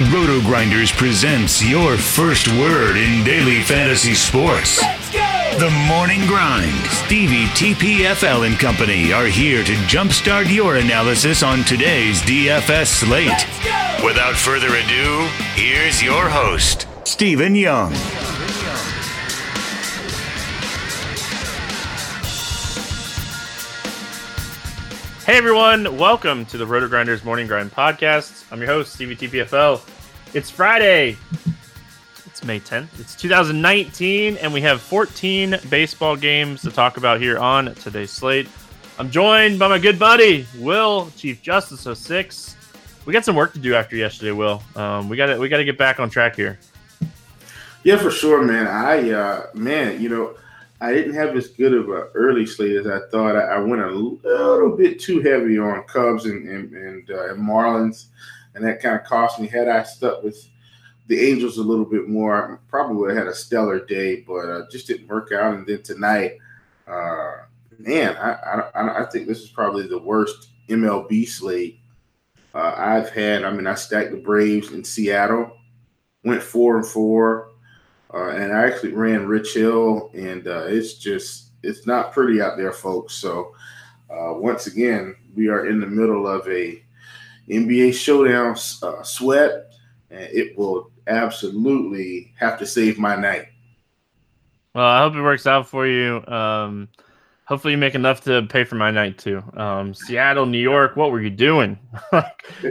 RotoGrinders presents your first word in daily fantasy sports. The Morning Grind. Stevie TPFL and company are here to jumpstart your analysis on today's DFS slate. Without further ado, here's your host, Stephen Young. Hey everyone, welcome to the RotoGrinders Morning Grind podcast. I'm your host, Stevie TPFL. It's Friday. It's May 10th. It's 2019, and we have 14 baseball games to talk about here on today's slate. I'm joined by my good buddy, Will, Chief Justice of 06. We got some work to do after yesterday, Will. Um, we got we got to get back on track here. Yeah, for sure, man. I uh, man, you know, I didn't have as good of an early slate as I thought. I, I went a little bit too heavy on Cubs and and, and, uh, and Marlins, and that kind of cost me. Had I stuck with the Angels a little bit more, I probably would have had a stellar day, but uh, just didn't work out. And then tonight, uh, man, I, I, I think this is probably the worst MLB slate uh, I've had. I mean, I stacked the Braves in Seattle, went four and four. Uh, and I actually ran Rich Hill, and uh, it's just it's not pretty out there, folks. So uh, once again, we are in the middle of a NBA showdown uh, sweat, and it will absolutely have to save my night. Well, I hope it works out for you. Um, Hopefully, you make enough to pay for my night too. Um, Seattle, New York, what were you doing?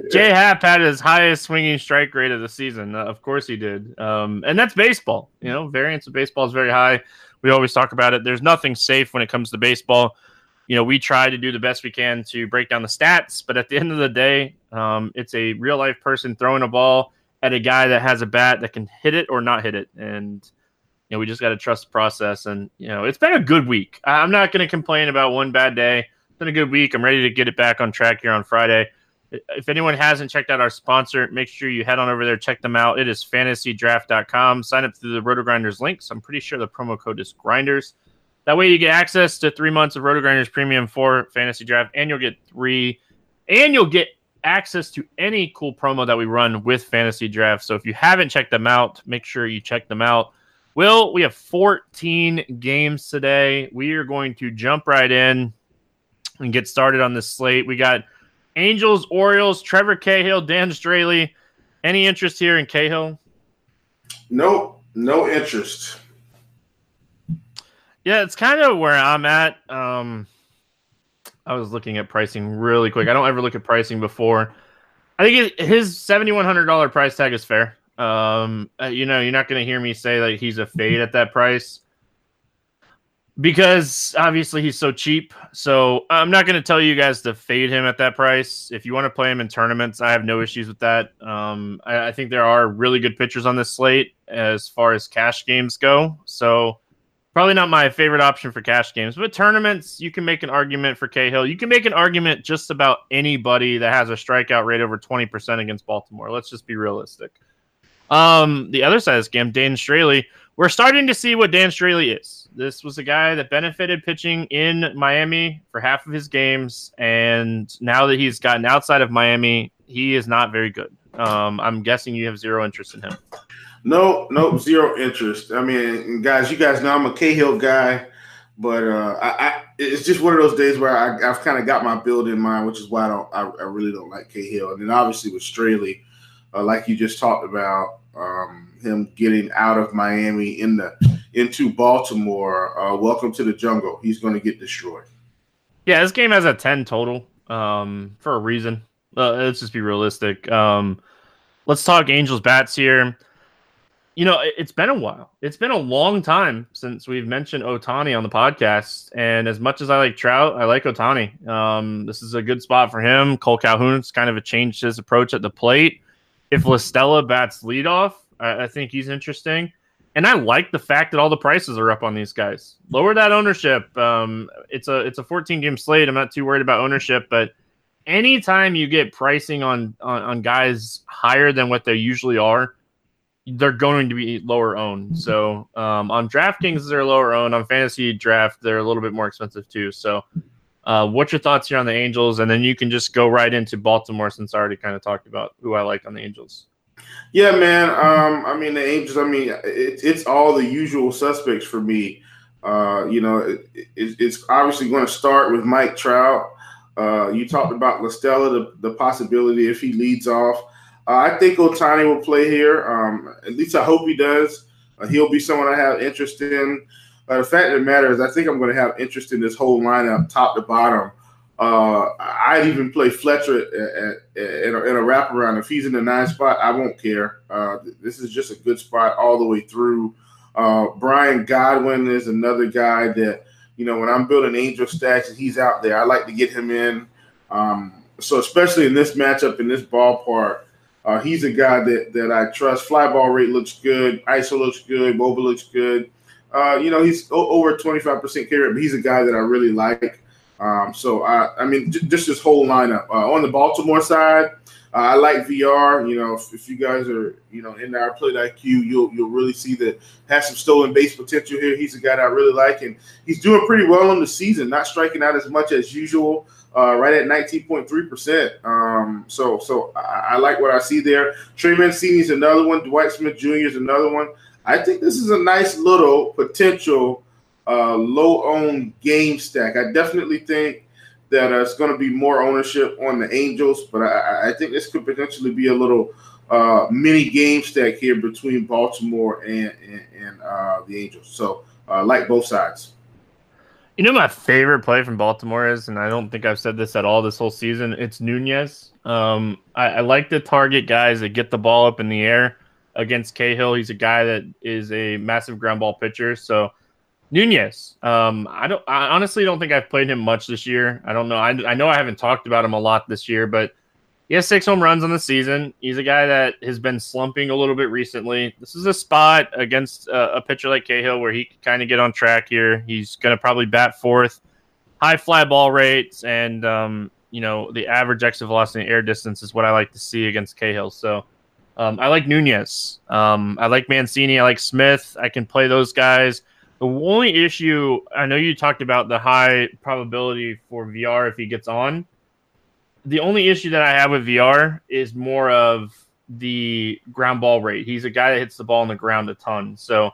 J.A. Happ had his highest swinging strike rate of the season. Uh, of course, he did. Um, and that's baseball. You know, variance of baseball is very high. We always talk about it. There's nothing safe when it comes to baseball. You know, we try to do the best we can to break down the stats, but at the end of the day, um, it's a real life person throwing a ball at a guy that has a bat that can hit it or not hit it. And you know, we just got to trust the process. And, you know, it's been a good week. I'm not going to complain about one bad day. It's been a good week. I'm ready to get it back on track here on Friday. If anyone hasn't checked out our sponsor, make sure you head on over there, check them out. It is fantasydraft.com. Sign up through the RotoGrinders links. I'm pretty sure the promo code is Grinders. That way you get access to three months of RotoGrinders Premium for Fantasy Draft, and you'll get three, and you'll get access to any cool promo that we run with Fantasy Draft. So if you haven't checked them out, make sure you check them out. Will, we have 14 games today. We are going to jump right in and get started on this slate. We got Angels, Orioles, Trevor Cahill, Dan Straily. Any interest here in Cahill? Nope, no interest. Yeah, it's kind of where I'm at. Um, I was looking at pricing really quick. I don't ever look at pricing before. I think his $7,100 price tag is fair. Um, uh, you know, you're not going to hear me say that he's a fade at that price because obviously he's so cheap. So I'm not going to tell you guys to fade him at that price. If you want to play him in tournaments, I have no issues with that. Um, I, I, think there are really good pitchers on this slate as far as cash games go. So probably not my favorite option for cash games, but tournaments, you can make an argument for Cahill. You can make an argument just about anybody that has a strikeout rate over 20% against Baltimore. Let's just be realistic. Um, the other side of this game, Dan Straily, we're starting to see what Dan Straily is. This was a guy that benefited pitching in Miami for half of his games, and now that he's gotten outside of Miami, he is not very good. Um, I'm guessing you have zero interest in him. No, no, zero interest. I mean, guys, you guys know I'm a Cahill guy, but uh, I, I, it's just one of those days where I, have kind of got my build in mind, which is why I don't, I, I really don't like Cahill. And then obviously with Straily, uh, like you just talked about, um, him getting out of Miami in the into Baltimore. Uh, welcome to the jungle. He's going to get destroyed. Yeah, this game has a ten total um, for a reason. Uh, let's just be realistic. Um, let's talk Angels bats here. You know, it's been a while. It's been a long time since we've mentioned Ohtani on the podcast. And as much as I like Trout, I like Ohtani. Um, this is a good spot for him. Cole Calhoun's kind of changed his approach at the plate if La Stella bats leadoff, I, I think he's interesting. And I like the fact that all the prices are up on these guys. Lower that ownership. Um, it's a it's a 14 game slate. I'm not too worried about ownership, but anytime you get pricing on, on, on guys higher than what they usually are, they're going to be lower owned. So um, on DraftKings, they're lower owned. On Fantasy Draft, they're a little bit more expensive too. So, uh, what's your thoughts here on the Angels? And then you can just go right into Baltimore since I already kind of talked about who I like on the Angels. Yeah, man. Um, I mean, the Angels. I mean, it, it's all the usual suspects for me. Uh, you know, it, it, it's obviously going to start with Mike Trout. Uh, you talked about La Stella, the, the possibility if he leads off. Uh, I think Ohtani will play here. Um, at least I hope he does. Uh, he'll be someone I have interest in. Uh, the fact of the matter is, I think I'm going to have interest in this whole lineup, top to bottom. Uh, I'd even play Fletcher at, at, at, in, a, in a wraparound. If he's in the nine spot, I won't care. Uh, this is just a good spot all the way through. Uh, Brian Goodwin is another guy that, you know, when I'm building angel stacks and he's out there, I like to get him in. Um, so, especially in this matchup, in this ballpark, uh, he's a guy that, that I trust. Fly ball rate looks good. ISO looks good. Mobile looks good. Uh, you know, he's over 25% carry, but he's a guy that I really like. Um, so I, I mean, j- just this whole lineup uh, on the Baltimore side, uh, I like Villar. You know, if, if, you guys are you know in our PlateIQ, you'll you'll really see that has some stolen base potential here. He's a guy that I really like, and he's doing pretty well in the season, not striking out as much as usual. Uh, right at 19.3 percent. Um, so so I, I, like what I see there. Trey Mancini is another one. Dwight Smith Jr. is another one. I think this is a nice little potential uh, low owned game stack. I definitely think that uh, it's going to be more ownership on the Angels, but I, I think this could potentially be a little uh, mini game stack here between Baltimore and and, and uh, the Angels. So I uh, like both sides. You know, my favorite play from Baltimore is, and I don't think I've said this at all this whole season. It's Nunez. Um, I, I like to target guys that get the ball up in the air against Cahill. He's a guy that is a massive ground ball pitcher. So Nunez, um, I don't. I honestly don't think I've played him much this year. I don't know. I, I know I haven't talked about him a lot this year, but he has six home runs on the season. He's a guy that has been slumping a little bit recently. This is a spot against a, a pitcher like Cahill where he can kind of get on track here. He's going to probably bat fourth, high fly ball rates, and um, you know the average exit velocity and air distance is what I like to see against Cahill. So. Um, I like Nunez. Um, I like Mancini. I like Smith. I can play those guys. The only issue I know you talked about the high probability for Villar if he gets on. The only issue that I have with Villar is more of the ground ball rate. He's a guy that hits the ball on the ground a ton. So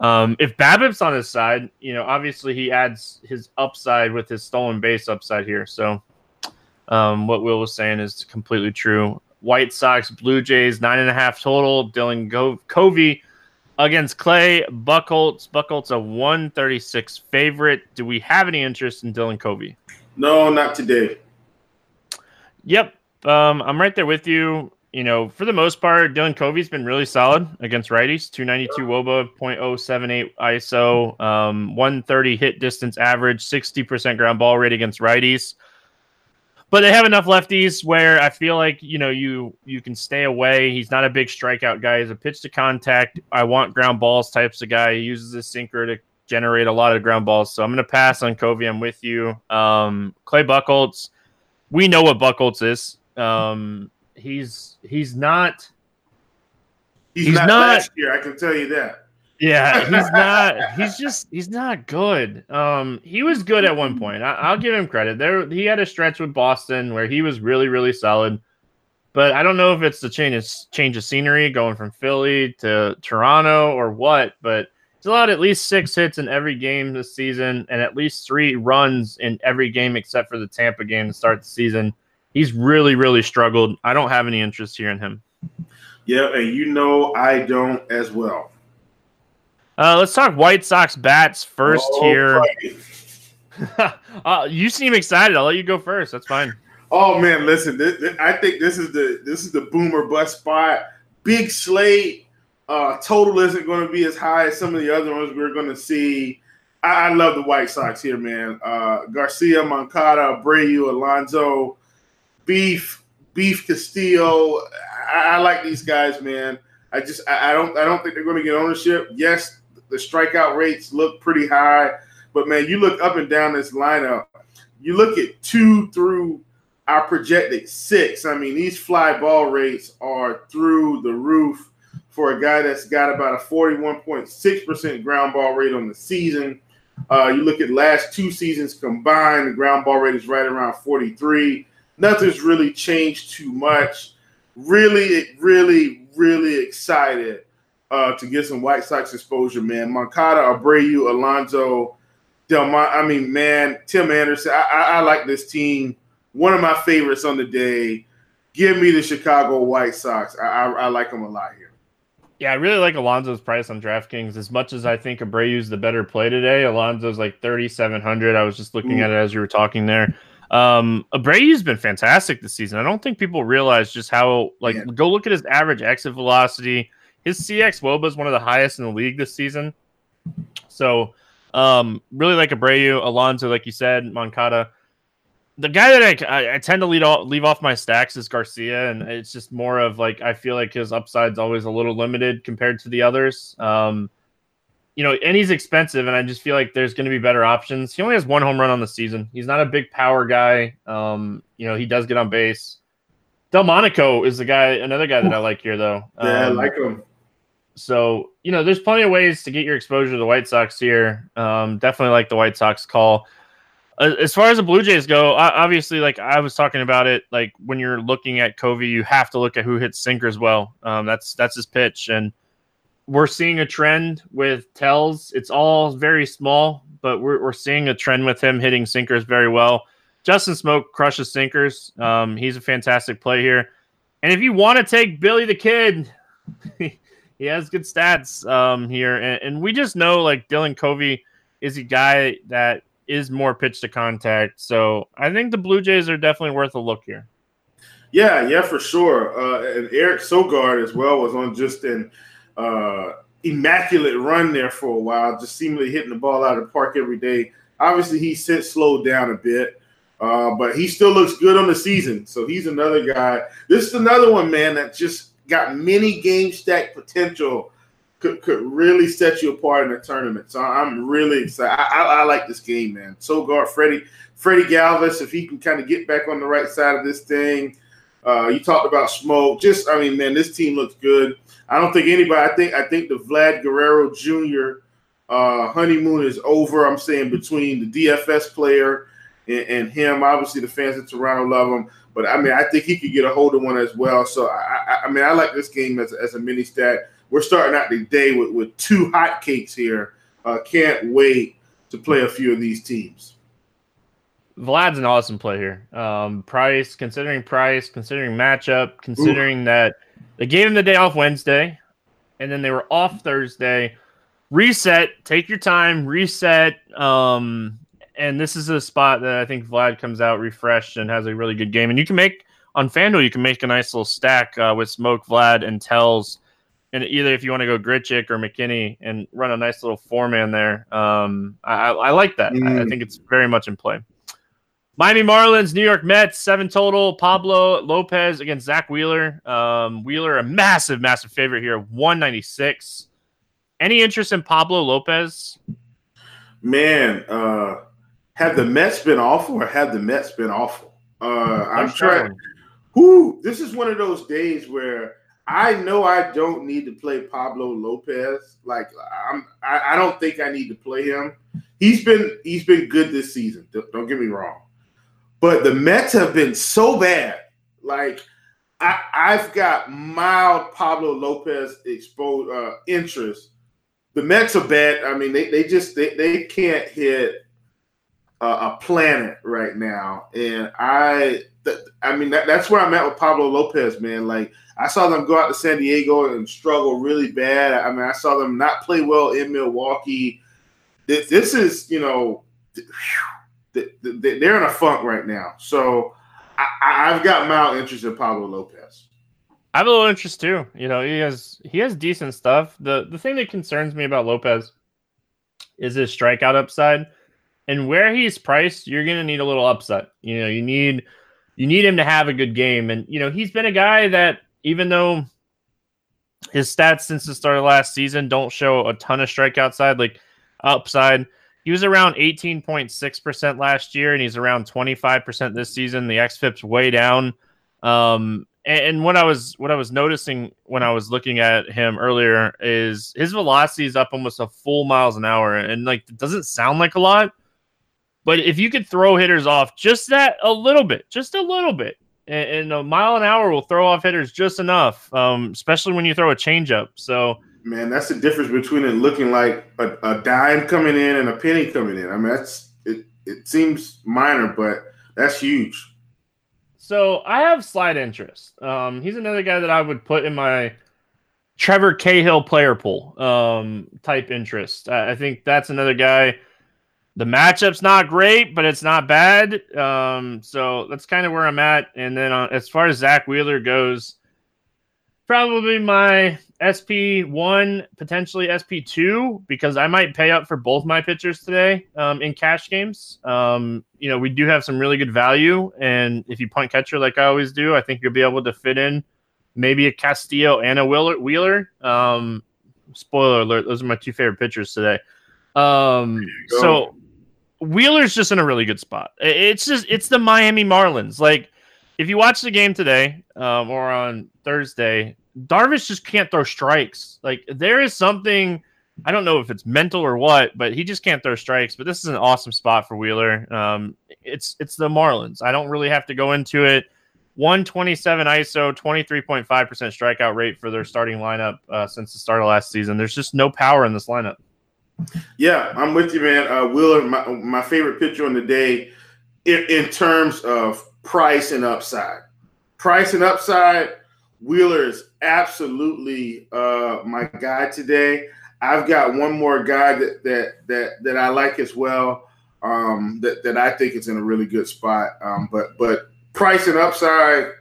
um, if BABIP's on his side, you know, obviously he adds his upside with his stolen base upside here. So um, what Will was saying is completely true. White Sox, Blue Jays, nine and a half total. Dylan Go- Covey against Clay Buchholz. Buchholz a 136 favorite. Do we have any interest in Dylan Covey? No, not today. Yep. Um, I'm right there with you. You know, for the most part, Dylan Covey's been really solid against righties. 292 Woba, 0.078 ISO, um, 130 hit distance average, 60% ground ball rate against righties but they have enough lefties where I feel like you know you you can stay away. He's not a big strikeout guy. He's a pitch to contact. I want ground balls types of guy. He uses his sinker to generate a lot of ground balls. So I'm going to pass on Covey. I'm with you. Um, Clay Buchholz. We know what Buchholz is. Um, he's he's not. He's, he's not, not last year. I can tell you that. Yeah, he's not. He's just he's not good. Um, he was good at one point. I, will give him credit. There, he had a stretch with Boston where he was really really solid. But I don't know if it's the change of change of scenery going from Philly to Toronto or what. But he's allowed at least six hits in every game this season and at least three runs in every game except for the Tampa game to start the season. He's really really struggled. I don't have any interest here in him. Yeah, and you know I don't as well. Uh, let's talk White Sox bats first oh, here. uh, you seem excited. I'll let you go first. That's fine. Oh man, listen. This, this, I think this is the this is the boomer bust spot. Big slate. Uh, total isn't going to be as high as some of the other ones we're going to see. I, I, love the White Sox here, man. Uh, Garcia, Moncada, Abreu, Alonso, Beef, Beef Castillo. I, I, like these guys, man. I just I, I don't I don't think they're going to get ownership. Yes, the strikeout rates look pretty high, but man, you look up and down this lineup. You look at two through our projected six. I mean, these fly ball rates are through the roof for a guy that's got about a 41.6% ground ball rate on the season. Uh, you look at last two seasons combined, the ground ball rate is right around 43. Nothing's really changed too much. Really, really, really excited uh, to get some White Sox exposure, man. Moncada, Abreu, Alonso, Delmont. I mean, man, Tim Anderson. I, I, I like this team. One of my favorites on the day. Give me the Chicago White Sox. I, I, I like them a lot here. Yeah, I really like Alonso's price on DraftKings. As much as I think Abreu's the better play today, Alonso's like thirty seven hundred. I was just looking Ooh. at it as you were talking there. Um, Abreu's been fantastic this season. I don't think people realize just how like yeah. go look at his average exit velocity. His CX WOBA is one of the highest in the league this season. So, um, really like Abreu, Alonso, like you said, Moncada the guy that I, I, tend to lead off, leave off my stacks is Garcia, and it's just more of like I feel like his upside's always a little limited compared to the others. Um, you know, and he's expensive, and I just feel like there's going to be better options. He only has one home run on the season. He's not a big power guy. Um, you know, he does get on base. Delmonico is the guy, another guy that I like here, though. Yeah, I um, like him. So you know, there's plenty of ways to get your exposure to the White Sox here. Um, definitely like the White Sox call as far as the Blue Jays go, obviously, like I was talking about it, like when you're looking at Covey, you have to look at who hits sinkers well. Um, that's that's his pitch, and we're seeing a trend with Tellez. It's all very small, but we're we're seeing a trend with him hitting sinkers very well. Justin Smoak crushes sinkers. Um, he's a fantastic play here, and if you want to take Billy the Kid, he has good stats um, here, and, and we just know like Dylan Covey is a guy that is more pitch to contact. So I think the Blue Jays are definitely worth a look here. Yeah, yeah, for sure. Uh, and Eric Sogard as well was on just an uh, immaculate run there for a while, just seemingly hitting the ball out of the park every day. Obviously, he's since slowed down a bit, uh, but he still looks good on the season. So he's another guy. This is another one, man, that just got many game stack potential could, could really set you apart in a tournament. So I'm really excited. I, I, I like this game, man. Sogard Freddie Freddie Galvis, if he can kind of get back on the right side of this thing. Uh, you talked about Smoak. Just, I mean, man, this team looks good. I don't think anybody. I think I think the Vlad Guerrero Jr. Uh, honeymoon is over. I'm saying between the DFS player and, and, him. Obviously, the fans in Toronto love him, but I mean, I think he could get a hold of one as well. So I, I, I mean, I like this game as, as a mini stat we're starting out the day with, with two hot cakes here. Uh, can't wait to play a few of these teams. Vlad's an awesome play here. Um, price, considering price, considering matchup, considering Ooh. that they gave him the day off Wednesday, and then they were off Thursday. Reset, take your time, reset. Um, and this is a spot that I think Vlad comes out refreshed and has a really good game. And you can make on FanDuel, you can make a nice little stack uh, with Smoak, Vlad, and Tellez and either if you want to go Grichuk or McKinney and run a nice little four man there, um, I, I, like that. Mm. I, I, mm. think it's very much in play. Miami Marlins, New York Mets, seven total. Pablo Lopez against Zack Wheeler. Um, Wheeler, a massive, massive favorite here, 196. Any interest in Pablo Lopez? Man, uh, have the Mets been awful or have the Mets been awful? Uh, I'm trying. Whoo, this is one of those days where I know I don't need to play Pablo Lopez. Like I'm, I, I, don't think I need to play him. He's been he's been good this season. Don't get me wrong, but the Mets have been so bad. Like I, I've got mild Pablo Lopez exposed uh, interest. The Mets are bad. I mean, they, they just they, they can't hit a, a planet right now, and I I mean that, that's where I'm at with Pablo Lopez, man. Like I saw them go out to San Diego and struggle really bad. I mean, I saw them not play well in Milwaukee. This, this is, you know, they're in a funk right now. So I, have got mild interest in Pablo Lopez. I have a little interest too. You know, he has he has decent stuff. The the thing that concerns me about Lopez is his strikeout upside. And where he's priced, you're gonna need a little upset. You know, you need you need him to have a good game. And you know, he's been a guy that even though his stats since the start of last season don't show a ton of strikeout side, like upside. He was around 18.6% last year, and he's around 25% this season. The XFIP's way down. Um, and, and what I was what I was noticing when I was looking at him earlier is his velocity is up almost a full miles an hour, and like doesn't sound like a lot, but if you could throw hitters off just that a little bit, just a little bit, and, and, a mile an hour will throw off hitters just enough, um, especially when you throw a changeup. So, man, that's the difference between it looking like a, a, dime coming in and a penny coming in. I mean, that's it. It seems minor, but that's huge. So I have slight interest. Um, he's another guy that I would put in my Trevor Cahill player pool um, type interest. I, I think that's another guy the matchup's not great, but it's not bad. Um, so that's kind of where I'm at. And then uh, as far as Zack Wheeler goes, probably my SP one, potentially SP two, because I might pay up for both my pitchers today um, in cash games. Um, you know, we do have some really good value, and if you punt catcher like I always do, I think you'll be able to fit in maybe a Castillo and a Wheeler. Wheeler. Um, spoiler alert: those are my two favorite pitchers today. Um, so Wheeler's just in a really good spot. It's just it's the Miami Marlins. Like if you watch the game today um, or on Thursday, Darvish just can't throw strikes. Like there is something I don't know if it's mental or what, but he just can't throw strikes. But this is an awesome spot for Wheeler. Um, it's it's the Marlins. I don't really have to go into it. 127 ISO, 23.5% strikeout rate for their starting lineup uh, since the start of last season. There's just no power in this lineup. Yeah, I'm with you, man. Uh, Wheeler, my, my favorite pitcher on the day in, in terms of price and upside. Price and upside, Wheeler is absolutely uh, my guy today. I've got one more guy that that that that I like as well. Um, that that I think is in a really good spot. Um, but but price and upside,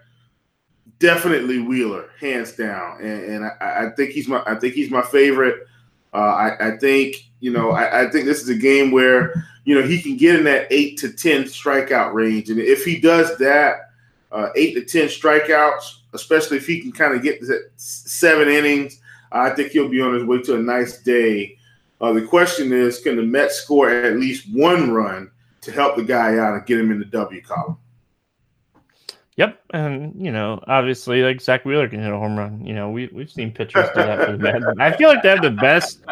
definitely Wheeler, hands down. And, and I, I, think he's my I think he's my favorite. Uh, I, I, think you know I, I, think this is a game where you know he can get in that eight to ten strikeout range, and if he does that, uh, eight to ten strikeouts, especially if he can kind of get seven innings, I think he'll be on his way to a nice day. Uh, the question is, can the Mets score at least one run to help the guy out and get him in the W column? Yep, and you know, obviously, like Zack Wheeler can hit a home run. You know, we we've seen pitchers do that for the Mets. I feel like they have the best,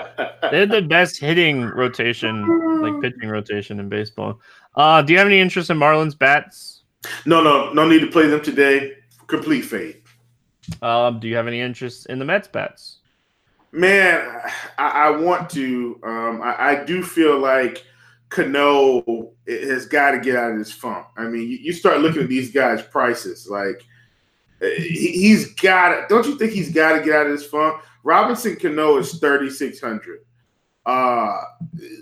they have the best hitting rotation, like pitching rotation in baseball. Uh, do you have any interest in Marlins bats? No, no, no need to play them today. Complete faith. Um, do you have any interest in the Mets bats? Man, I, I want to. Um, I, I do feel like Cano has got to get out of this funk. I mean, you, you start looking at these guys' prices, like he, has got. Don't you think he's got to get out of this funk? Robinson Cano is thirty six hundred. Uh,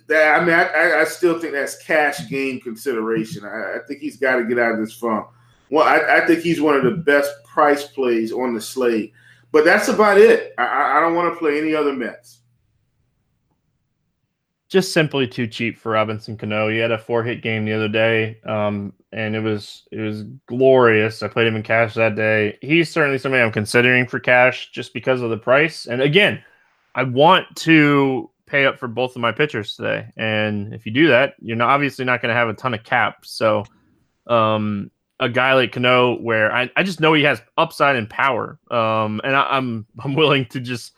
that I mean, I, I, still think that's cash game consideration. I, I think he's got to get out of this funk. Well, I, I, think he's one of the best price plays on the slate. But that's about it. I, I don't want to play any other Mets just simply too cheap for Robinson Cano. He had a four hit game the other day, um, and it was it was glorious. I played him in cash that day. He's certainly somebody I'm considering for cash just because of the price. And again, I want to pay up for both of my pitchers today. And if you do that, you're not, obviously not going to have a ton of cap. So, um, a guy like Cano, where I, I just know he has upside and power, um, and I, I'm I'm willing to just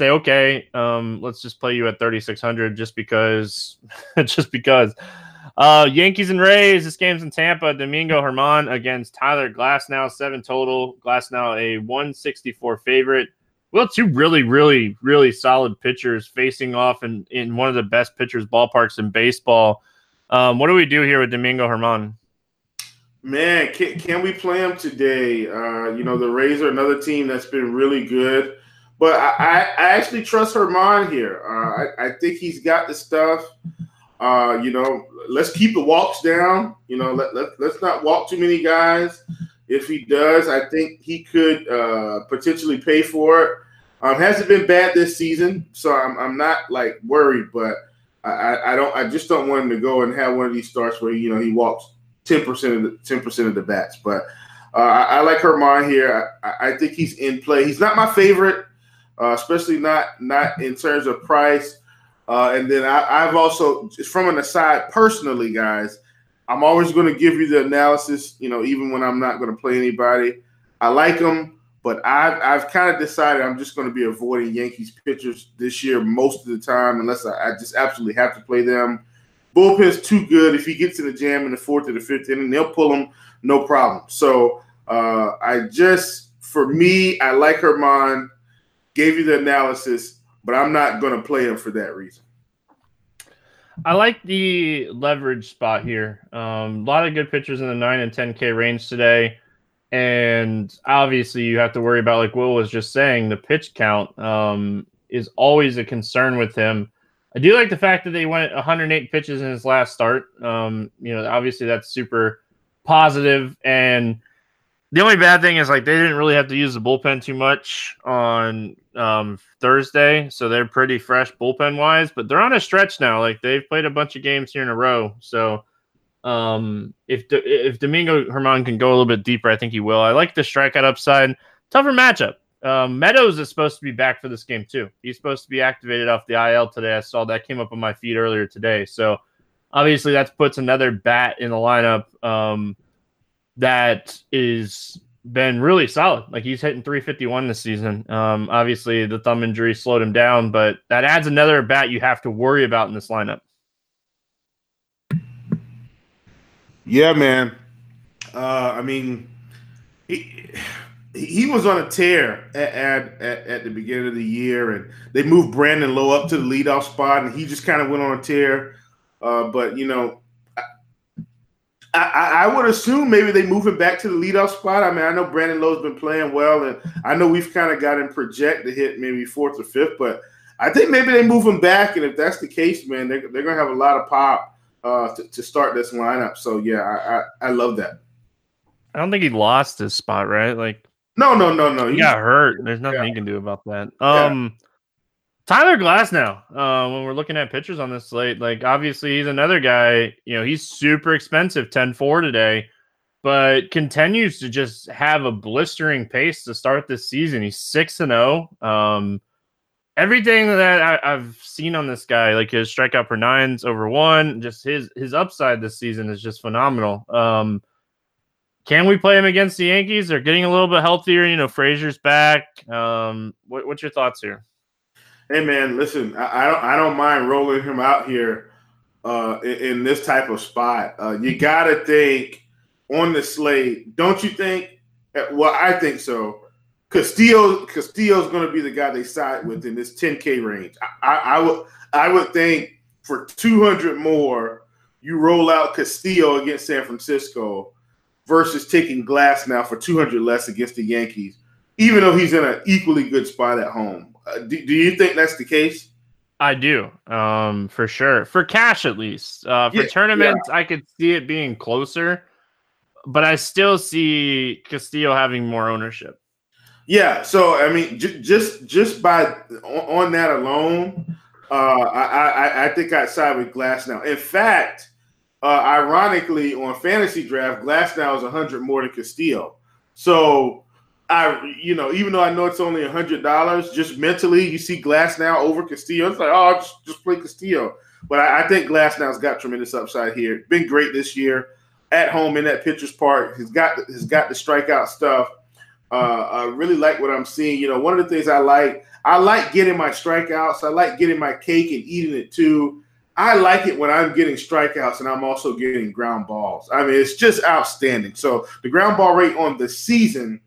say, okay, um, let's just play you at 3,600 just because, just because. Uh, Yankees and Rays. This game's in Tampa. Domingo Germán against Tyler Glasnow, seven total. Glasnow a 164 favorite. Well, two really, really, really solid pitchers facing off in, in one of the best pitchers ballparks in baseball. Um, what do we do here with Domingo Germán? Man, can, can we play him today? Uh, you know, the Rays are another team that's been really good. But I, I actually trust German here. Uh, I, I, think he's got the stuff. Uh, you know, let's keep the walks down. You know, let, let, let's not walk too many guys. If he does, I think he could uh, potentially pay for it. Um, hasn't been bad this season, so I'm, I'm not like worried, but I, I don't I just don't want him to go and have one of these starts where you know he walks ten percent of the ten percent of the bats. But uh, I, I, like German here. I, I, think he's in play. He's not my favorite uh, especially not not in terms of price. Uh, and then I, have also, from an aside, personally, guys, I'm always going to give you the analysis. You know, even when I'm not going to play anybody, I like them, but I've I've kind of decided I'm just going to be avoiding Yankees pitchers this year most of the time, unless I, I just absolutely have to play them. Bullpen's too good. If he gets in the jam in the fourth or the fifth inning, they'll pull him, no problem. So Uh, I just, for me, I like Germán. Gave you the analysis, but I'm not going to play him for that reason. I like the leverage spot here. Um, a lot of good pitchers in the nine and 10K range today. And obviously, you have to worry about, like Will was just saying, the pitch count um, is always a concern with him. I do like the fact that they went 108 pitches in his last start. Um, you know, obviously that's super positive. And the only bad thing is like they didn't really have to use the bullpen too much on um, Thursday, so they're pretty fresh bullpen wise. But they're on a stretch now. Like they've played a bunch of games here in a row. So um, if if Domingo Germán can go a little bit deeper, I think he will. I like the strikeout upside. Tougher matchup. Um, Meadows is supposed to be back for this game too. He's supposed to be activated off the IL today. I saw that came up on my feed earlier today. So obviously that puts another bat in the lineup um, that is been really solid. Like he's hitting 351 this season. Um, obviously the thumb injury slowed him down, but that adds another bat you have to worry about in this lineup. Yeah, man. Uh, I mean, he he was on a tear at, at, at, the beginning of the year, and they moved Brandon Lowe up to the leadoff spot, and he just kind of went on a tear. Uh, but you know, I, I, would assume maybe they move him back to the leadoff spot. I mean, I know Brandon Lowe's been playing well, and I know we've kind of got him project to hit maybe fourth or fifth, but I think maybe they move him back, and if that's the case, man, they're, they're gonna have a lot of pop uh, to, to start this lineup. So yeah, I, I, I love that. I don't think he lost his spot, right? Like no, no, no, no. He got hurt. There's nothing yeah. he can do about that. Um, yeah. Tyler Glasnow. Uh, when we're looking at pitchers on this slate, like obviously he's another guy. You know, he's super expensive, 10-4 today, but continues to just have a blistering pace to start this season. He's six and zero. Oh. Um, everything that I, have seen on this guy, like his strikeout per nines over one, just his his upside this season is just phenomenal. Um, can we play him against the Yankees? They're getting a little bit healthier. You know, Frazier's back. Um, what, what's your thoughts here? Hey man, listen, I, I, don't I don't mind rolling him out here uh, in, in, this type of spot. Uh, you got to think on the slate, don't you think? Uh, well, I think so. Castillo Castillo's to be the guy they side with in this 10K range. I, I, I would I would think for 200 more, you roll out Castillo against San Francisco versus taking Glasnow for 200 less against the Yankees, even though he's in an equally good spot at home. Uh, do, do, you think that's the case? I do, um, for sure. For cash, at least. Uh, for yeah, tournaments, yeah. I could see it being closer, but I still see Castillo having more ownership. Yeah. So I mean, j- just just by on, on that alone, uh, I, I I think I'd side with Glasnow. In fact, uh, ironically, on fantasy draft, Glasnow is 100 more than Castillo. So, I, you know, even though I know it's only a $100, just mentally, you see Glasnow over Castillo. It's like, oh, just, just play Castillo. But I, I think Glasnow's got tremendous upside here. Been great this year at home in that pitcher's park. He's got he's got the strikeout stuff. Uh, I really like what I'm seeing. You know, one of the things I like, I like getting my strikeouts. I like getting my cake and eating it too. I like it when I'm getting strikeouts and I'm also getting ground balls. I mean, it's just outstanding. So the ground ball rate on the season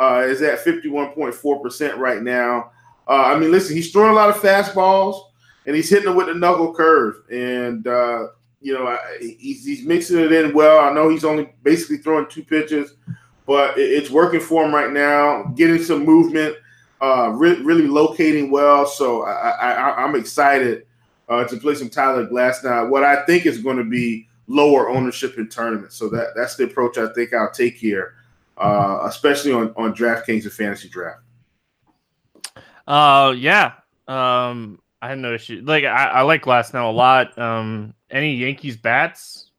uh, is at 51.4% right now. Uh, I mean, listen, he's throwing a lot of fastballs and he's hitting them with the knuckle curve. And, uh, you know, he's, he's mixing it in well. I know he's only basically throwing two pitches, but it's working for him right now, getting some movement, uh, re- really locating well. So I, I'm excited uh, to play some Tyler Glasnow. What I think is going to be lower ownership in tournaments. So that that's the approach I think I'll take here, uh, especially on on DraftKings and fantasy draft. Uh, yeah. Um, I have no issue. Like I, I like Glasnow a lot. Um, any Yankees bats?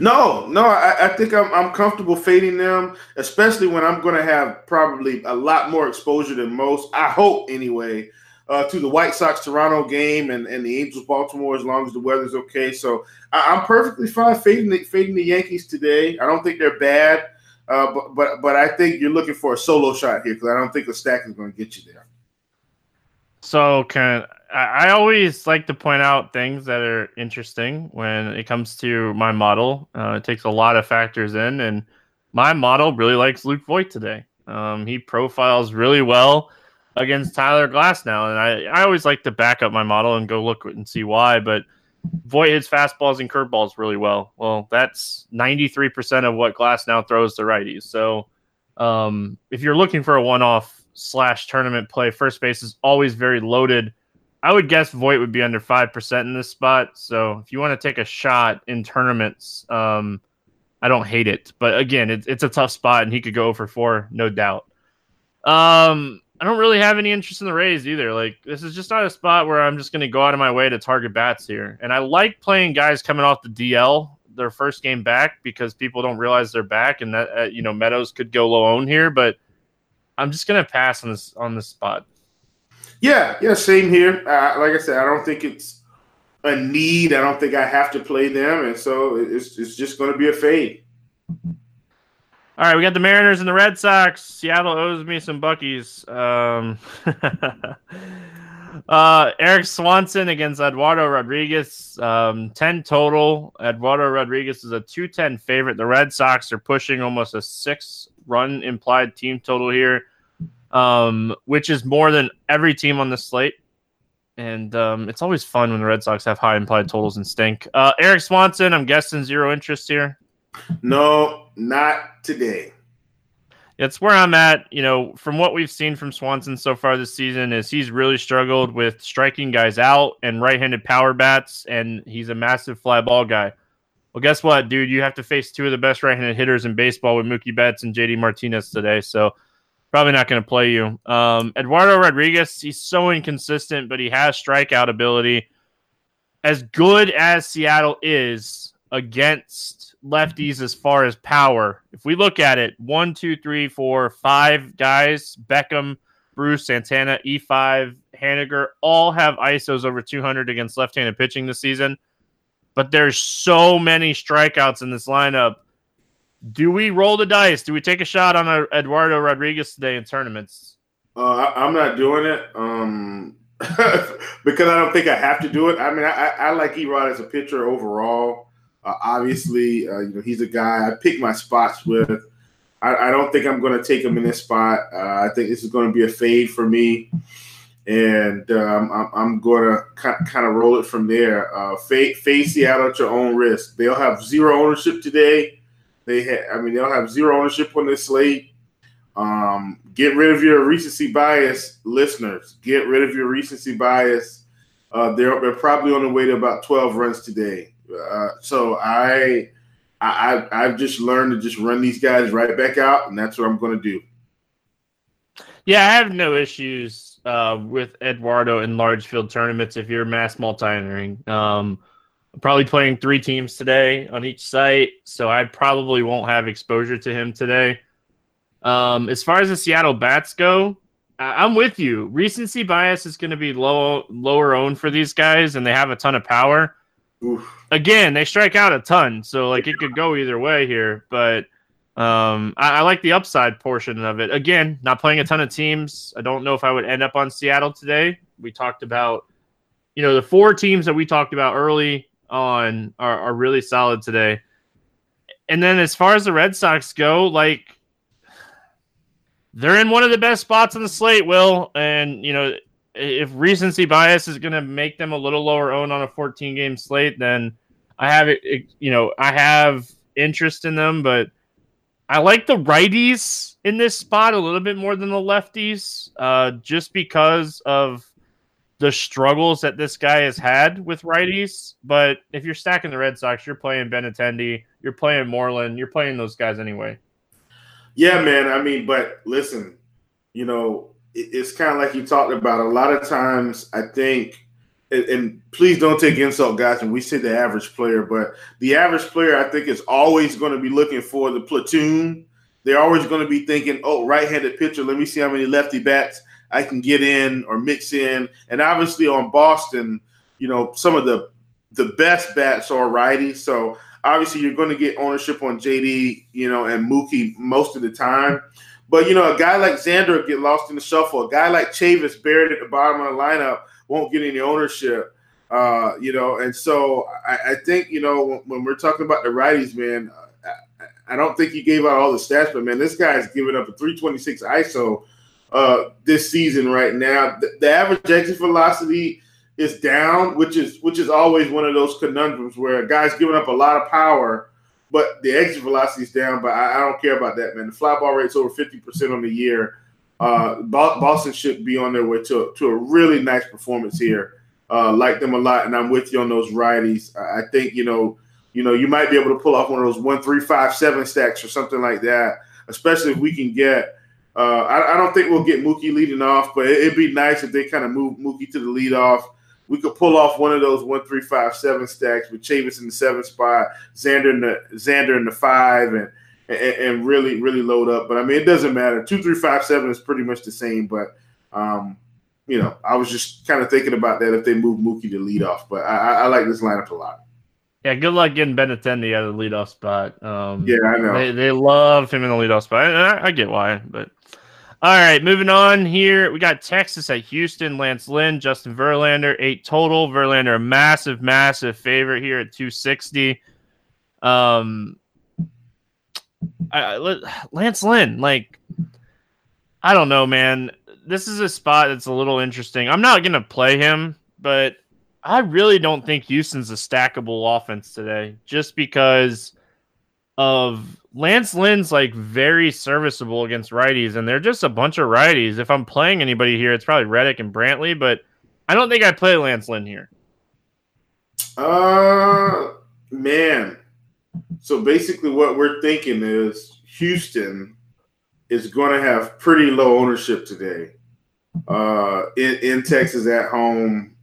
No, no. I, I think I'm I'm comfortable fading them, especially when I'm going to have probably a lot more exposure than most. I hope anyway uh, to the White Sox Toronto game and, and the Angels Baltimore as long as the weather's okay. So I, am perfectly fine fading the, fading the Yankees today. I don't think they're bad, uh, but, but but I think you're looking for a solo shot here because I don't think the stack is going to get you there. So can I always like to point out things that are interesting when it comes to my model. Uh, it takes a lot of factors in, and my model really likes Luke Voit today. Um, he profiles really well against Tyler Glasnow, and I, I always like to back up my model and go look and see why. But Voit hits fastballs and curveballs really well. Well, that's 93% of what Glasnow throws to righties. So um, if you're looking for a one off slash tournament play, first base is always very loaded. I would guess Voit would be under 5% in this spot. So if you want to take a shot in tournaments, um, I don't hate it. But again, it, it's a tough spot and he could go for four, no doubt. Um, I don't really have any interest in the Rays either. Like this is just not a spot where I'm just going to go out of my way to target bats here. And I like playing guys coming off the DL their first game back because people don't realize they're back, and that uh, you know Meadows could go low own here. But I'm just going to pass on this on this spot. Yeah, yeah, same here. Uh, like I said, I don't think it's a need. I don't think I have to play them, and so it's it's just going to be a fade. All right, we got the Mariners and the Red Sox. Seattle owes me some Buckies. Um, uh, Erik Swanson against Eduardo Rodriguez. Um, 10 total. Eduardo Rodriguez is a 210 favorite. The Red Sox are pushing almost a six run implied team total here, um, which is more than every team on the slate. And um, it's always fun when the Red Sox have high implied totals and stink. Uh, Erik Swanson, I'm guessing zero interest here. No, not today. It's where I'm at. You know, from what we've seen from Swanson so far this season, is he's really struggled with striking guys out and right-handed power bats, and he's a massive fly ball guy. Well, guess what, dude? You have to face two of the best right-handed hitters in baseball with Mookie Betts and JD Martinez today, so probably not going to play you. Um, Eduardo Rodriguez, he's so inconsistent, but he has strikeout ability. As good as Seattle is against lefties as far as power. If we look at it, one, two, three, four, five guys, Beckham, Bruce, Santana, E5, Haniger, all have ISOs over 200 against left handed pitching this season. But there's so many strikeouts in this lineup. Do we roll the dice? Do we take a shot on Eduardo Rodriguez today in tournaments? Uh, I, am not doing it um, because I don't think I have to do it. I mean, I, I like Erod as a pitcher overall. Uh, obviously, uh, you know he's a guy I pick my spots with. I, I don't think I'm going to take him in this spot. Uh, I think this is going to be a fade for me, and um, I'm, I'm, going to kind of roll it from there. Uh, fade, Seattle at your own risk. They'll have zero ownership today. They ha- I mean, they'll have zero ownership on this slate. Um, get rid of your recency bias, listeners. Get rid of your recency bias. Uh, they're, they're probably on the way to about 12 runs today. Uh, so I, I, I've just learned to just run these guys right back out, and that's what I'm going to do. Yeah, I have no issues uh, with Eduardo in large field tournaments if you're mass multi entering. Um, probably playing three teams today on each site, so I probably won't have exposure to him today. Um, as far as the Seattle Bats go, I- I'm with you. Recency bias is going to be low, lower owned for these guys, and they have a ton of power. Oof. Again, they strike out a ton, so like it could go either way here. But um, I, I, like the upside portion of it. Again, not playing a ton of teams. I don't know if I would end up on Seattle today. We talked about, you know, the four teams that we talked about early on are, are really solid today. And then as far as the Red Sox go, like they're in one of the best spots on the slate, Will. And, you know, if recency bias is going to make them a little lower owned on a 14 game slate, then I have it, you know, I have interest in them, but I like the righties in this spot a little bit more than the lefties, uh, just because of the struggles that this guy has had with righties. But if you're stacking the Red Sox, you're playing Benintendi, you're playing Moreland, you're playing those guys anyway. Yeah, man. I mean, but listen, you know, it's kind of like you talked about. A lot of times, I think, and, please don't take insult, guys, when we say the average player, but the average player, I think, is always going to be looking for the platoon. They're always going to be thinking, oh, right-handed pitcher. Let me see how many lefty bats I can get in or mix in. And obviously, on Boston, you know, some of the the best bats are righty. So obviously, you're going to get ownership on JD, you know, and Mookie most of the time. But you know, a guy like Xander get lost in the shuffle. A guy like Chavis buried at the bottom of the lineup won't get any ownership. Uh, you know, and so I, I think you know when, when, we're talking about the righties, man, I don't think he gave out all the stats, but man, this guy's giving up a 326 ISO uh, this season right now. The, the average exit velocity is down, which is which is always one of those conundrums where a guy's giving up a lot of power, but the exit velocity is down. But I, I don't care about that, man. The fly ball rate's over 50% on the year. Uh, Boston should be on their way to, to a really nice performance here. Uh, like them a lot, and I'm with you on those righties. I think you know, you know, you might be able to pull off one of those one, three, five, seven stacks or something like that. Especially if we can get. Uh, I, I, don't think we'll get Mookie leading off, but it, would be nice if they kind of move Mookie to the lead off. We could pull off one of those one, three, five, seven stacks with Chavis in the seven spot, Xander in the Xander in the five, and and, and, really, really load up. But I mean, it doesn't matter. Two, three, five, seven is pretty much the same. But um, you know, I was just kind of thinking about that if they move Mookie to lead off. But I, I like this lineup a lot. Yeah, good luck getting Benintendi out of the leadoff spot. Um, yeah, I know. They, they love him in the leadoff spot. I, I get why, but all right, moving on here. We got Texas at Houston. Lance Lynn, Justin Verlander, eight total. Verlander, a massive, massive favorite here at 260. Um, I, Lance Lynn, like, I don't know, man. This is a spot that's a little interesting. I'm not going to play him, but I really don't think Houston's a stackable offense today just because of Lance Lynn's like very serviceable against righties, and they're just a bunch of righties. If I'm playing anybody here, it's probably Reddick and Brantley, but I don't think I play Lance Lynn here. Uh, man, so basically, what we're thinking is Houston is going to have pretty low ownership today uh, in, in Texas at home.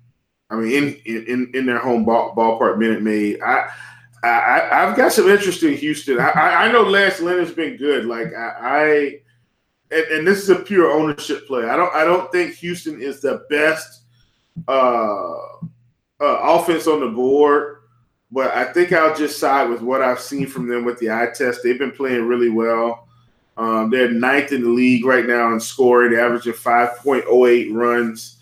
I mean, in in, in their home ball, ballpark, Minute Maid. I, I I've got some interest in Houston. I, I know Lance has been good. Like I, I and, and, this is a pure ownership play. I don't I don't think Houston is the best uh, uh, offense on the board. But I think I'll just side with what I've seen from them with the eye test. They've been playing really well. Um, they're ninth in the league right now in scoring, averaging 5.08 runs.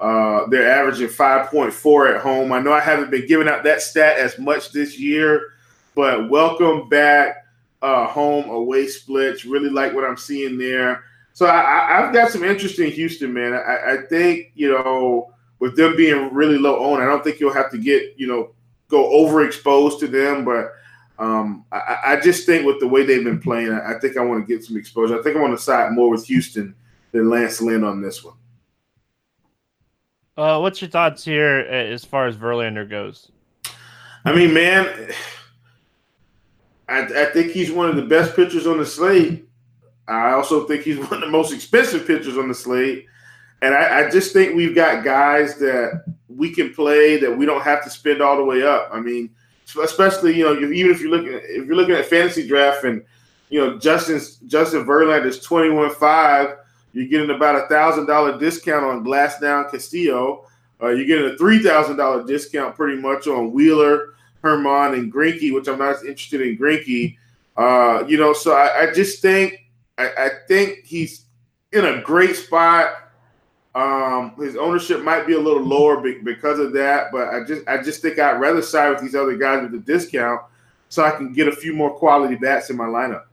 Uh, they're averaging 5.4 at home. I know I haven't been giving out that stat as much this year, but welcome back uh, home away splits. Really like what I'm seeing there. So I, have got some interest in Houston, man. I, I, think you know with them being really low owned, I don't think you'll have to get you know go overexposed to them, but um, I, I, just think with the way they've been playing, I, I think I want to get some exposure. I think I want to side more with Houston than Lance Lynn on this one. Uh, what's your thoughts here as far as Verlander goes? I mean, man, I, I think he's one of the best pitchers on the slate. I also think he's one of the most expensive pitchers on the slate. And I, I, just think we've got guys that we can play that we don't have to spend all the way up. I mean, especially you know even if you're looking if you're looking at fantasy draft and you know Justin Verlander is twenty one five, you're getting about a thousand dollar discount on Glasnow Castillo. Uh, you're getting a three thousand dollar discount pretty much on Wheeler, Germán, and Greinke, which I'm not as interested in Greinke. Uh, you know, so I, I just think I, I think he's in a great spot um, his ownership might be a little lower because of that, but I just I just think I'd rather side with these other guys with the discount so I can get a few more quality bats in my lineup.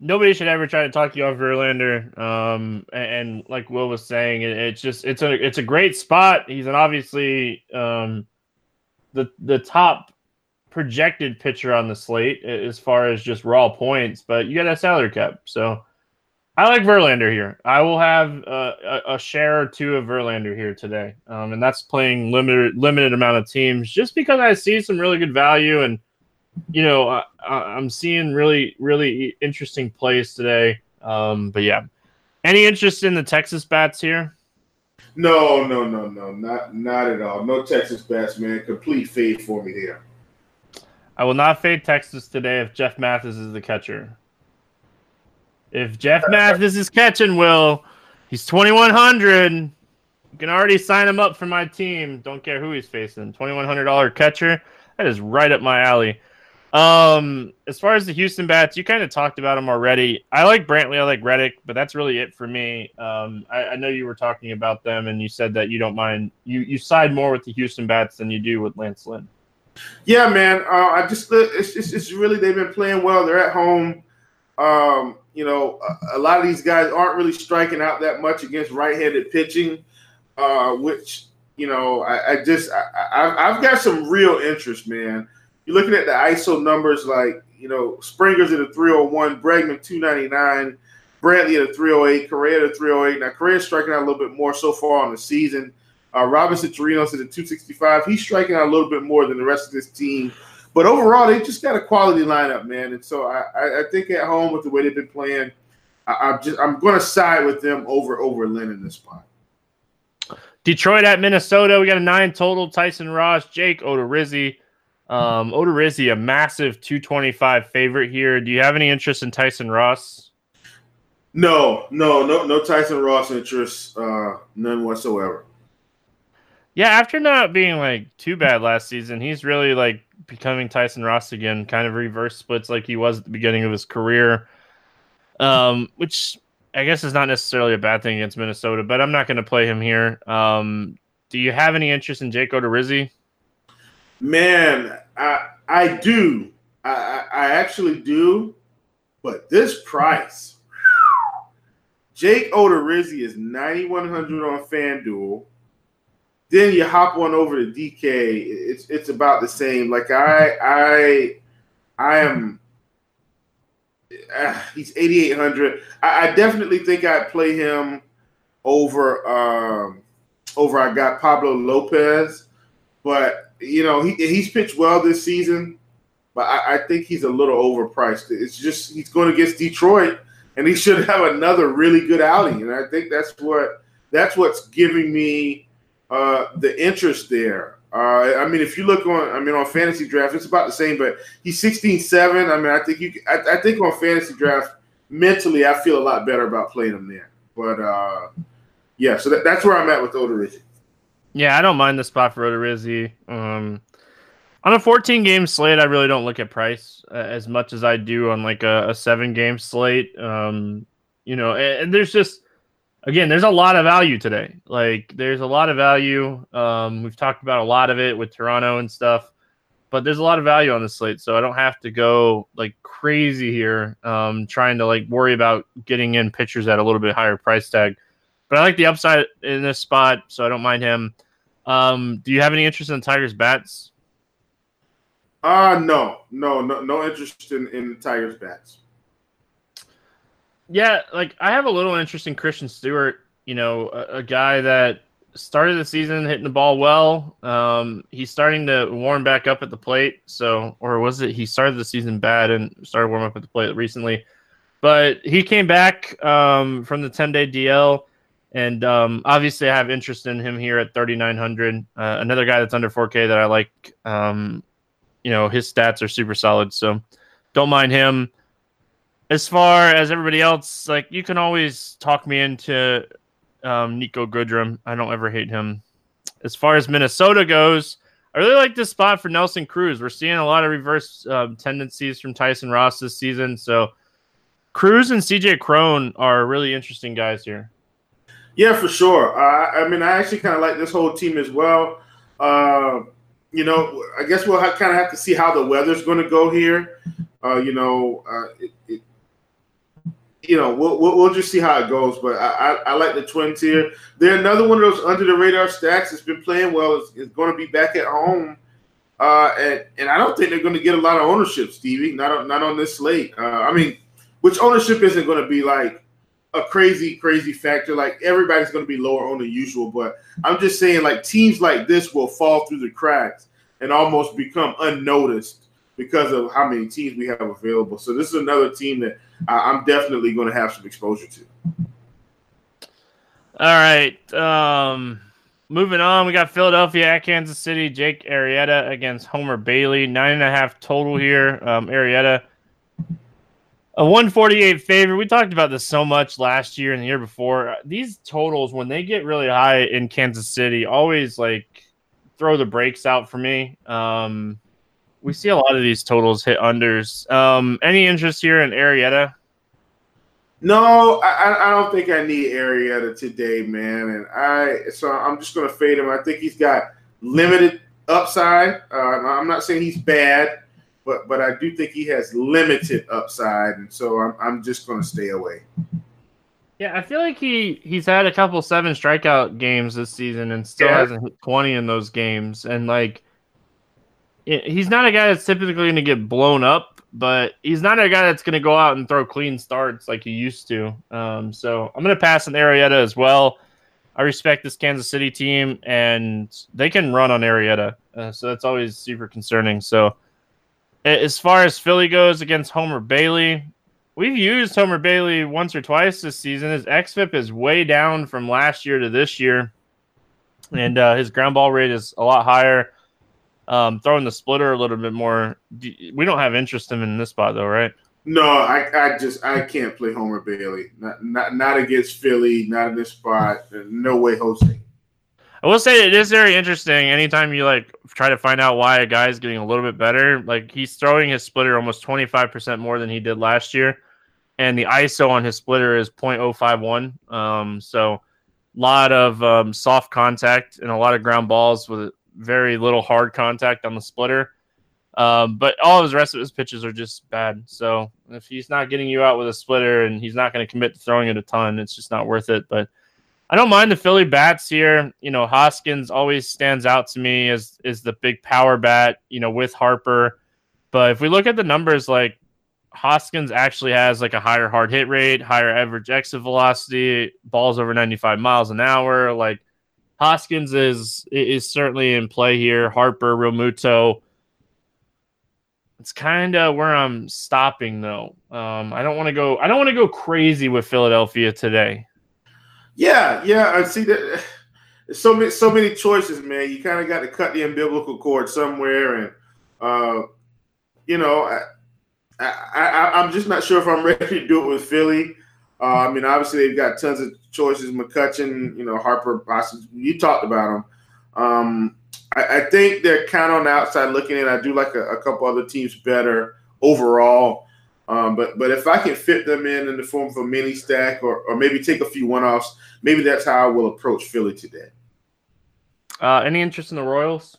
Nobody should ever try to talk you off Verlander. Um, and, and, like Will was saying, it, it's just it's a it's a great spot. He's an obviously um, the the top projected pitcher on the slate as far as just raw points, but you got a salary cap, so I like Verlander here. I will have uh, a, a, share or two of Verlander here today, um, and that's playing limited limited amount of teams, just because I see some really good value, and you know I, am seeing really really interesting plays today. Um, but yeah, any interest in the Texas bats here? No, no, no, no, not not at all. No Texas bats, man. Complete fade for me there. I will not fade Texas today if Jeff Mathis is the catcher. If Jeff Mathis is catching, Will, he's 2,100. You can already sign him up for my team. Don't care who he's facing. $2,100 catcher. That is right up my alley. Um, as far as the Houston bats, you kind of talked about them already. I like Brantley, I like Reddick, but that's really it for me. Um, I, I, know you were talking about them, and you said that you don't mind you you side more with the Houston bats than you do with Lance Lynn. Yeah, man. Uh, I just it's, it's it's really they've been playing well. They're at home. Um, you know, a, a, lot of these guys aren't really striking out that much against right-handed pitching, uh, which you know I, I just I, have got some real interest, man. You're looking at the ISO numbers, like you know Springer's at a 301, Bregman 299, Brantley at a 308, Correa at a 308. Now Correa's striking out a little bit more so far on the season. Uh, Robinson Chirinos at a 265. He's striking out a little bit more than the rest of this team. But overall, they just got a quality lineup, man. And so I, I, I think at home with the way they've been playing, I, am just I'm going to side with them over over Lynn in this spot. Detroit at Minnesota. We got a nine total. Tyson Ross, Jake Odorizzi. Um, Odorizzi, a massive 225 favorite here. Do you have any interest in Tyson Ross? No, no, no, no Tyson Ross interest, uh, none whatsoever. Yeah, after not being like too bad last season, he's really like becoming Tyson Ross again, kind of reverse splits like he was at the beginning of his career. Um, which I guess is not necessarily a bad thing against Minnesota, but I'm not going to play him here. Um, do you have any interest in Jake Odorizzi? Man, I I do. I, I actually do, but this price, Jake Odorizzi is 9100 on FanDuel. Then you hop on over to DK. It's it's about the same. Like I I I am. Uh, he's 8800. I, I, definitely think I'd play him over um, over. I got Pablo Lopez, but you know he he's pitched well this season, but I, I think he's a little overpriced. It's just he's going against Detroit, and he should have another really good outing, and I think that's what that's what's giving me uh, the interest there. Uh, I mean, if you look on, I mean, on fantasy draft, it's about the same, but he's 16-7. I mean, I think you, I, I, think on fantasy draft, mentally, I feel a lot better about playing him there. But uh, yeah, so that, that's where I'm at with Odorizzi. Yeah, I don't mind the spot for Odorizzi. Um, on a 14 game slate, I really don't look at price uh, as much as I do on like a, a seven game slate. Um, you know, and, and there's just again, there's a lot of value today. Like there's a lot of value. Um, we've talked about a lot of it with Toronto and stuff, but there's a lot of value on the slate, so I don't have to go like crazy here, um, trying to like worry about getting in pitchers at a little bit higher price tag. But I like the upside in this spot, so I don't mind him. Um, do you have any interest in Tigers bats? Uh no, no, no, no interest in, in the Tigers bats. Yeah, like I have a little interest in Christin Stewart. You know, a, a guy that started the season hitting the ball well. Um, he's starting to warm back up at the plate. So, or was it he started the season bad and started warm up at the plate recently? But he came back um, from the 10 day DL. And um, obviously, I have interest in him here at 3,900. Uh, another guy that's under 4K that I like. Um, you know, his stats are super solid. So don't mind him as far as everybody else, like you can always talk me into um, Niko Goodrum. I don't ever hate him. As far as Minnesota goes, I really like this spot for Nelson Cruz. We're seeing a lot of reverse um, tendencies from Tyson Ross this season. So Cruz and CJ Cron are really interesting guys here. Yeah, for sure. I mean, I actually kind of like this whole team as well. Uh, you know, I guess we'll kind of have to see how the weather's going to go here. Uh, you know, uh, it, it, you know, we'll, we'll, just see how it goes. But I, I, I, like the Twins here. They're another one of those under the radar stacks that's been playing well. Is going to be back at home, uh, and and I don't think they're going to get a lot of ownership, Stevie. Not on, not on this slate. Uh, I mean, which ownership isn't going to be like a crazy crazy factor. Like everybody's going to be lower on than usual. But I'm just saying, like teams like this will fall through the cracks and almost become unnoticed because of how many teams we have available. So this is another team that I'm definitely going to have some exposure to. All right. Um, moving on, we got Philadelphia at Kansas City. Jake Arrieta against Homer Bailey. Nine and a half total here. Um, Arrieta, a 148 favorite. We talked about this so much last year and the year before. These totals, when they get really high in Kansas City, always like throw the brakes out for me. Um, we see a lot of these totals hit unders. Um, any interest here in Arrieta? No, I, I don't think I need Arrieta today, man. And I so I'm just gonna fade him. I think he's got limited upside. Uh, I'm not saying he's bad, but but I do think he has limited upside, and so I'm I'm just going to stay away. Yeah, I feel like he he's had a couple seven strikeout games this season and still yeah. hasn't hit 20 in those games. And like, he's not a guy that's typically going to get blown up, but he's not a guy that's going to go out and throw clean starts like he used to. Um, so I'm going to pass on Arrieta as well. I respect this Kansas City team, and they can run on Arrieta, uh, so that's always super concerning. So, as far as Philly goes against Homer Bailey, we've used Homer Bailey once or twice this season. His xFIP is way down from last year to this year, and uh, his ground ball rate is a lot higher. Um, throwing the splitter a little bit more. We don't have interest in him in this spot though, right? No, I, I just I can't play Homer Bailey. Not not not against Philly. Not in this spot. No way, Jose. I will say it is very interesting. Anytime you like try to find out why a guy is getting a little bit better, like he's throwing his splitter almost twenty five percent more than he did last year, and the ISO on his splitter is 0.051. Um, so a lot of um, soft contact and a lot of ground balls with very little hard contact on the splitter. Um, but all of his rest of his pitches are just bad. So if he's not getting you out with a splitter and he's not going to commit to throwing it a ton, it's just not worth it. But I don't mind the Philly bats here. You know, Hoskins always stands out to me as is the big power bat. You know, with Harper. But if we look at the numbers, like Hoskins actually has like a higher hard hit rate, higher average exit velocity, balls over 95 miles an hour. Like Hoskins is is certainly in play here. Harper, Realmuto. it's kind of where I'm stopping though. Um, I don't want to go. I don't want to go crazy with Philadelphia today. Yeah, yeah. I see that. So many, so many choices, man. You kind of got to cut the umbilical cord somewhere, and uh, you know, I, I, I, am just not sure if I'm ready to do it with Philly. Uh, I mean, obviously they've got tons of choices. McCutchen, you know, Harper, Boston. You talked about them. Um, I, I think they're kind of on the outside looking in. I do like a, a couple other teams better overall. Um, but but if I can fit them in in the form of a mini stack or, or maybe take a few one offs, maybe that's how I will approach Philly today. Uh, any interest in the Royals?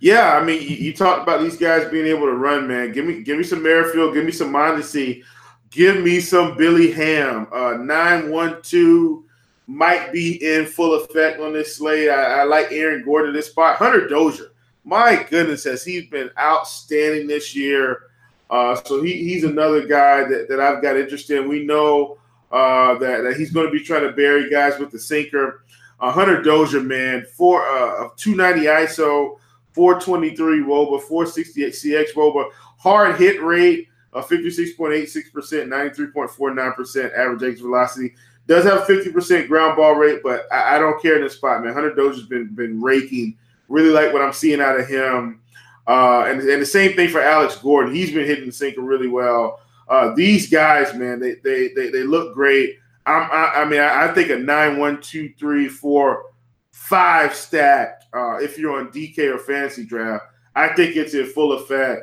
Yeah, I mean, you, you, talked about these guys being able to run, man. Give me give me some Merrifield, give me some Mondesi, give me some Billy Ham. Uh, nine one two might be in full effect on this slate. I, I like Aaron Gordon this spot. Hunter Dozier, my goodness, has he been outstanding this year? Uh, so he, he's another guy that, that I've got interest in. We know uh, that, that he's going to be trying to bury guys with the sinker. Uh, Hunter Dozier, man, four uh, 290 ISO, 423 Woba, 468 CX Woba, hard hit rate of 56.86%, 93.49% average exit velocity. Does have 50% ground ball rate, but I, I don't care in this spot, man. Hunter Dozier's been been raking. Really like what I'm seeing out of him. Uh, and, and the same thing for Alex Gordon. He's been hitting the sinker really well. Uh, these guys, man, they they they, they look great. I'm, I, I mean, I, I, think a nine, one, two, three, four, five stack. Uh, if you're on DK or fantasy draft, I think it's in full effect.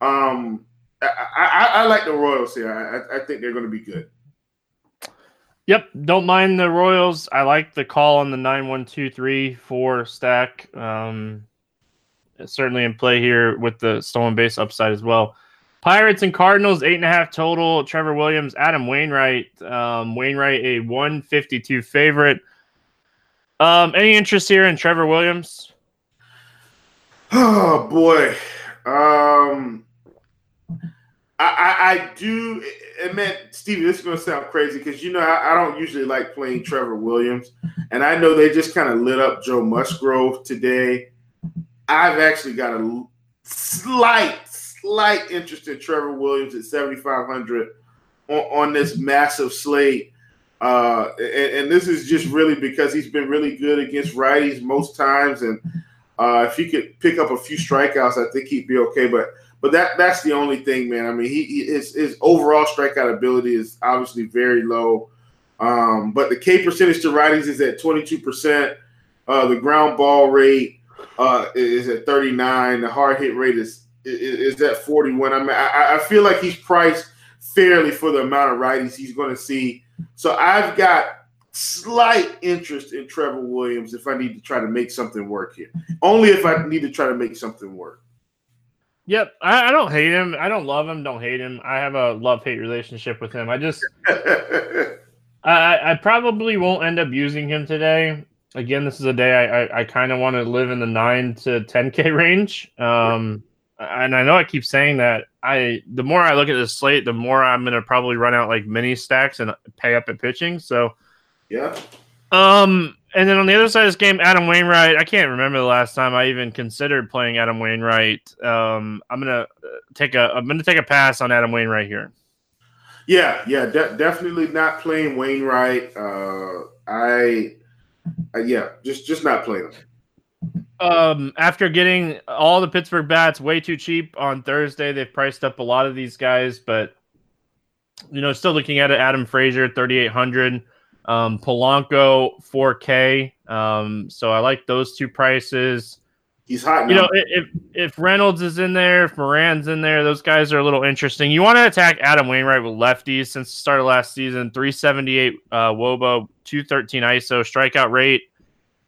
Um, I, I, I like the Royals here. I, I think they're going to be good. Yep, don't mind the Royals. I like the call on the nine one two three four stack. Um, certainly in play here with the stolen base upside as well. Pirates and Cardinals eight and a half total. Trevor Williams, Adam Wainwright. Um, Wainwright a one fifty two favorite. Um, any interest here in Trevor Williams? Oh boy. Um, I, I, I do admit, Stevie, this is going to sound crazy because you know I, I, don't usually like playing Trevor Williams, and I know they just kind of lit up Joe Musgrove today. I've actually got a slight, slight interest in Trevor Williams at 7,500 on, on this massive slate. Uh, and, and, this is just really because he's been really good against righties most times, and uh, if he could pick up a few strikeouts, I think he'd be okay. But but that that's the only thing, man. I mean, he, he his his overall strikeout ability is obviously very low. Um, but the K percentage to righties is at 22%. Uh, the ground ball rate uh, is at 39. The hard hit rate is is, is at 41. I mean, I, I, feel like he's priced fairly for the amount of righties he's going to see. So I've got slight interest in Trevor Williams if I need to try to make something work here. Only if I need to try to make something work. Yep, I, I don't hate him. I don't love him. Don't hate him. I have a love hate relationship with him. I just, I, I probably won't end up using him today. Again, this is a day I, I, I kind of want to live in the nine to 10k range. Um, and I know I keep saying that. I the more I look at this slate, the more I'm gonna probably run out like mini stacks and pay up at pitching. So, yeah. Um, and then on the other side of this game, Adam Wainwright. I can't remember the last time I even considered playing Adam Wainwright. Um, I'm gonna uh, take a I'm gonna take a pass on Adam Wainwright here. Yeah, yeah, de- definitely not playing Wainwright. Uh, I, uh, yeah, just just not playing him. Um, after getting all the Pittsburgh bats way too cheap on Thursday, they've priced up a lot of these guys, but you know, still looking at it. Adam Frazier, thirty eight hundred. Um, Polanco 4K. Um, so I like those two prices. He's hot. Now. You know, if if Reynolds is in there, if Moran's in there, those guys are a little interesting. You want to attack Adam Wainwright with lefties since the start of last season. 378 uh, wOBA, 213 ISO. Strikeout rate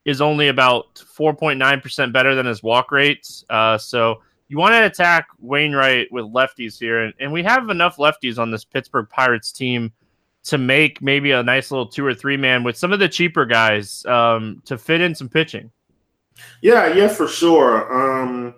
is only about 4.9% better than his walk rates. Uh, so you want to attack Wainwright with lefties here. And, and we have enough lefties on this Pittsburgh Pirates team to make maybe a nice little two or three man with some of the cheaper guys um, to fit in some pitching. Yeah, yeah, for sure. Um,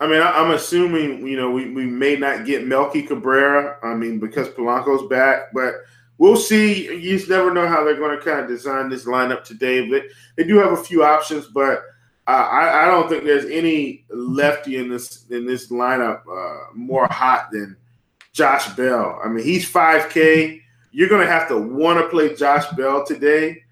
I mean, I, am assuming you know we, we may not get Melky Cabrera. I mean, because Polanco's back, but we'll see. You just never know how they're going to kind of design this lineup today. But they do have a few options, but I, I, don't think there's any lefty in this in this lineup uh, more hot than Josh Bell. I mean, he's 5K you're going to have to want to play Josh Bell today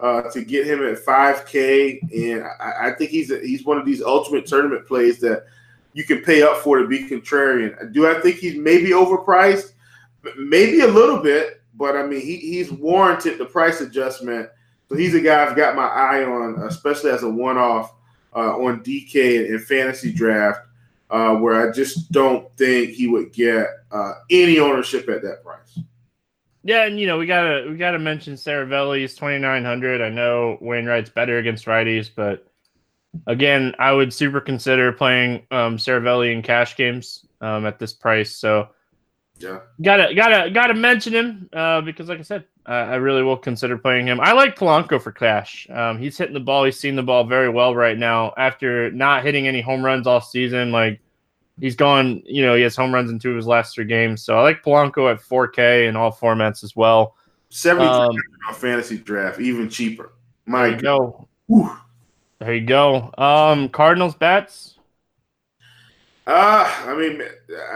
uh, to get him at 5K, and I, I, think he's a, he's one of these ultimate tournament plays that you can pay up for to be contrarian. Do I think he's maybe overpriced? Maybe a little bit, but I mean he, he's warranted the price adjustment. So he's a guy I've got my eye on, especially as a one-off uh, on DK and fantasy draft, uh, where I just don't think he would get uh, any ownership at that price. Yeah, and you know we gotta we gotta mention Saravalli's twenty nine hundred. I know Wainwright's better against righties, but again, I would super consider playing um, Saravelli in cash games um, at this price. So yeah, gotta gotta gotta mention him uh, because, like I said, uh, I really will consider playing him. I like Polanco for cash. Um, he's hitting the ball. He's seen the ball very well right now after not hitting any home runs all season. Like he's gone, you know, he has home runs in two of his last three games. So I like Polanco at 4K in all formats as well. 70 um, fantasy draft, even cheaper. My there you go. Whew. There you go. Um, Cardinals bats. Uh, I mean,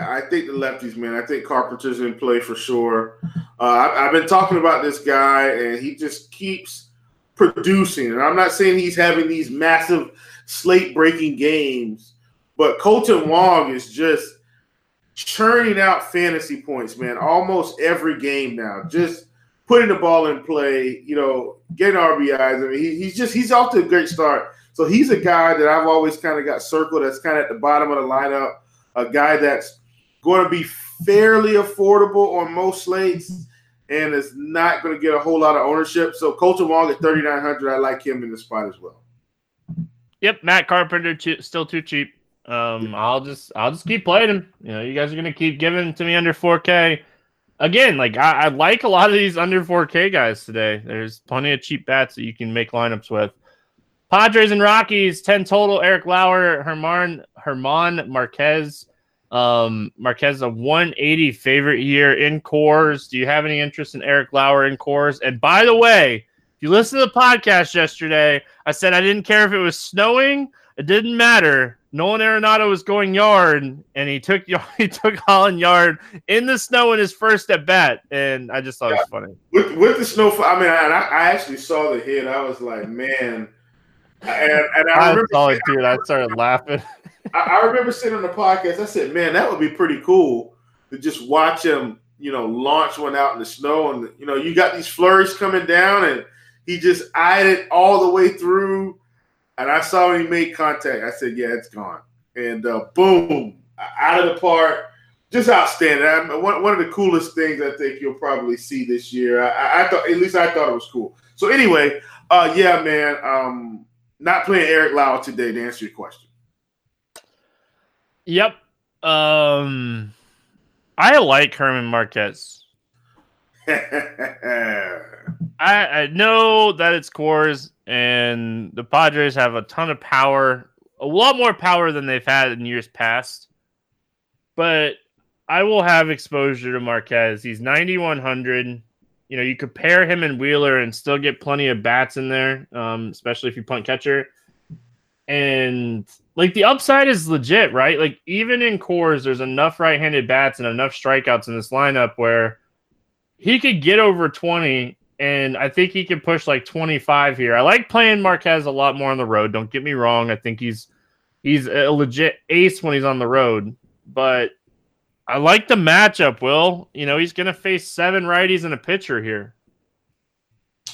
I think the lefties, man. I think Carpenter's in play for sure. Uh, I, I've been talking about this guy, and he just keeps producing. And I'm not saying he's having these massive slate breaking games, but Kolten Wong is just churning out fantasy points, man, almost every game now. Just putting the ball in play, you know, getting RBIs. I mean, he, he's just he's off to a great start. So he's a guy that I've always kind of got circled that's kind of at the bottom of the lineup, a guy that's going to be fairly affordable on most slates and is not going to get a whole lot of ownership. So Kolten Wong at 3,900, I like him in the spot as well. Yep, Matt Carpenter too, still too cheap. Um, I'll just I'll just keep playing him. You know, you guys are gonna keep giving to me under 4K. Again, like I, I like a lot of these under 4K guys today. There's plenty of cheap bats that you can make lineups with. Padres and Rockies, 10 total. Eric Lauer, Germán Germán Marquez. Um, Marquez a 180 favorite here in Coors. Do you have any interest in Eric Lauer in Coors? And by the way, if you listen to the podcast yesterday, I said I didn't care if it was snowing. It didn't matter. Nolan Arenado was going yard, and he took he took Holland yard in the snow in his first at bat, and I just thought yeah. it was funny. With, with the snow, I mean, I, I actually saw the hit. I was like, man, and, and I, I remember saw it, dude. I started laughing. I, I remember sitting on the podcast. I said, man, that would be pretty cool to just watch him, you know, launch one out in the snow, and you know, you got these flurries coming down, and he just eyed it all the way through and I saw when he made contact. I said, "Yeah, it's gone." And uh, boom, out of the park, just outstanding. I mean, one, one of the coolest things I think you'll probably see this year. I, I thought, at least I thought it was cool. So anyway, uh, yeah, man, um, not playing Eric Lauer today to answer your question. Yep. Um, I like Germán Marquez. I, I know that it's Coors, and the Padres have a ton of power, a lot more power than they've had in years past. But I will have exposure to Marquez. He's 9,100. You know, you compare him and Wheeler and still get plenty of bats in there, um, especially if you punt catcher. And like the upside is legit, right? Like even in Coors, there's enough right-handed bats and enough strikeouts in this lineup where he could get over 20 and I think he can push like 25 here. I like playing Marquez a lot more on the road. Don't get me wrong. I think he's he's a legit ace when he's on the road, but I like the matchup, Will. You know, he's going to face seven righties and a pitcher here.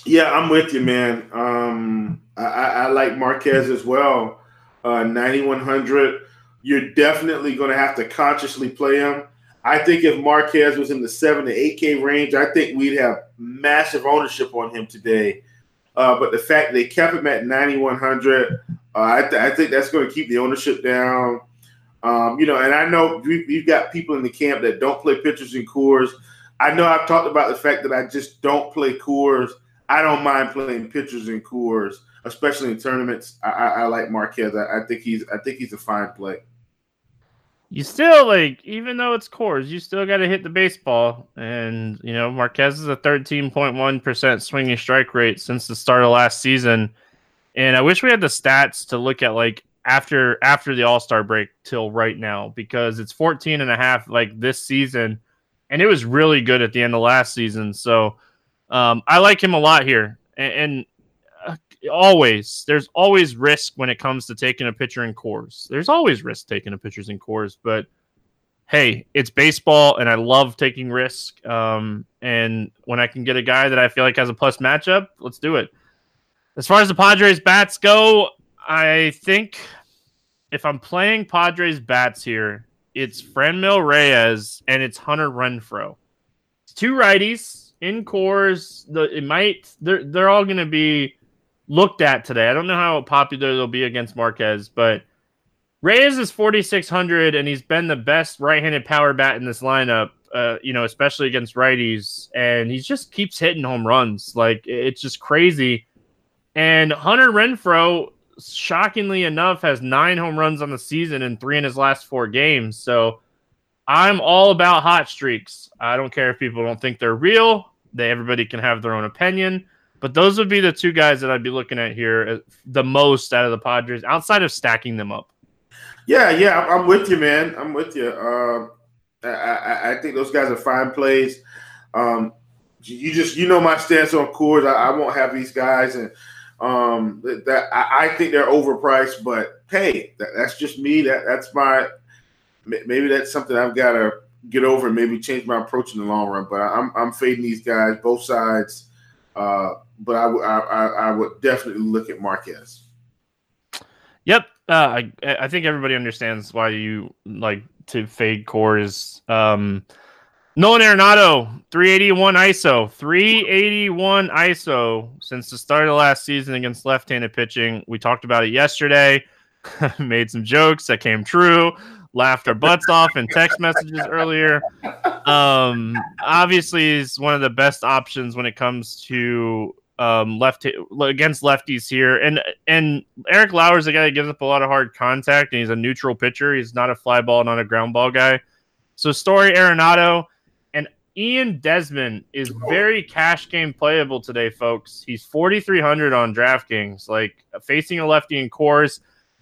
Yeah, I'm with you, man. Um, I, I, like Marquez as well. Uh, 9100. You're definitely going to have to consciously play him. I think if Marquez was in the seven to eight K range, I think we'd have massive ownership on him today. Uh, but the fact they kept him at 9100, uh, I, th- I, think that's going to keep the ownership down. Um, you know, and I know have got people in the camp that don't play pitchers in Coors. I know I've talked about the fact that I just don't play Coors. I don't mind playing pitchers in Coors, especially in tournaments. I, I, I like Marquez. I, I, think he's I think he's a fine play. You still like, even though it's Coors, you still got to hit the baseball. And you know, Marquez is a thirteen point one percent swinging strike rate since the start of last season. And I wish we had the stats to look at like after after the All-Star break till right now because it's 14 and a half like this season and it was really good at the end of last season. So um, I like him a lot here, and, and always there's always risk when it comes to taking a pitcher in Coors. There's always risk taking a pitcher in Coors, but hey, it's baseball, and I love taking risk. Um, and when I can get a guy that I feel like has a plus matchup, let's do it. As far as the Padres bats go, I think if I'm playing Padres bats here, it's Franmil Reyes and it's Hunter Renfroe. It's two righties in Coors. The it might they're they're all gonna be looked at today. I don't know how popular they'll be against Marquez, but Reyes is 4600 and he's been the best right-handed power bat in this lineup. Uh, you know, especially against righties, and he just keeps hitting home runs. Like it's just crazy. And Hunter Renfroe, shockingly enough, has nine home runs on the season and three in his last four games. So I'm all about hot streaks. I don't care if people don't think they're real. They everybody can have their own opinion. But those would be the two guys that I'd be looking at here uh, the most out of the Padres, outside of stacking them up. Yeah, yeah, I'm with you, man. I'm with you. Uh, I, I, think those guys are fine plays. Um, you just you know my stance on Coors. I, I won't have these guys, and um, that I, I, think they're overpriced, but hey, that, that's just me. That that's my maybe that's something I've got to get over and maybe change my approach in the long run. But I'm I'm fading these guys both sides. Uh, but I, I I would definitely look at Marquez. Yep, uh, I I think everybody understands why you like to fade Coors. Um, Nolan Arenado, 381 ISO, 381 ISO since the start of the last season against left-handed pitching. We talked about it yesterday. Made some jokes that came true. Laughed our butts off in text messages earlier. Um, obviously, he's one of the best options when it comes to um, left against lefties here. And and Eric Lauer's a guy that gives up a lot of hard contact, and he's a neutral pitcher. He's not a fly ball, not a ground ball guy. So, Story Arenado and Ian Desmond is very cash game playable today, folks. He's 4,300 on DraftKings, like facing a lefty in Coors.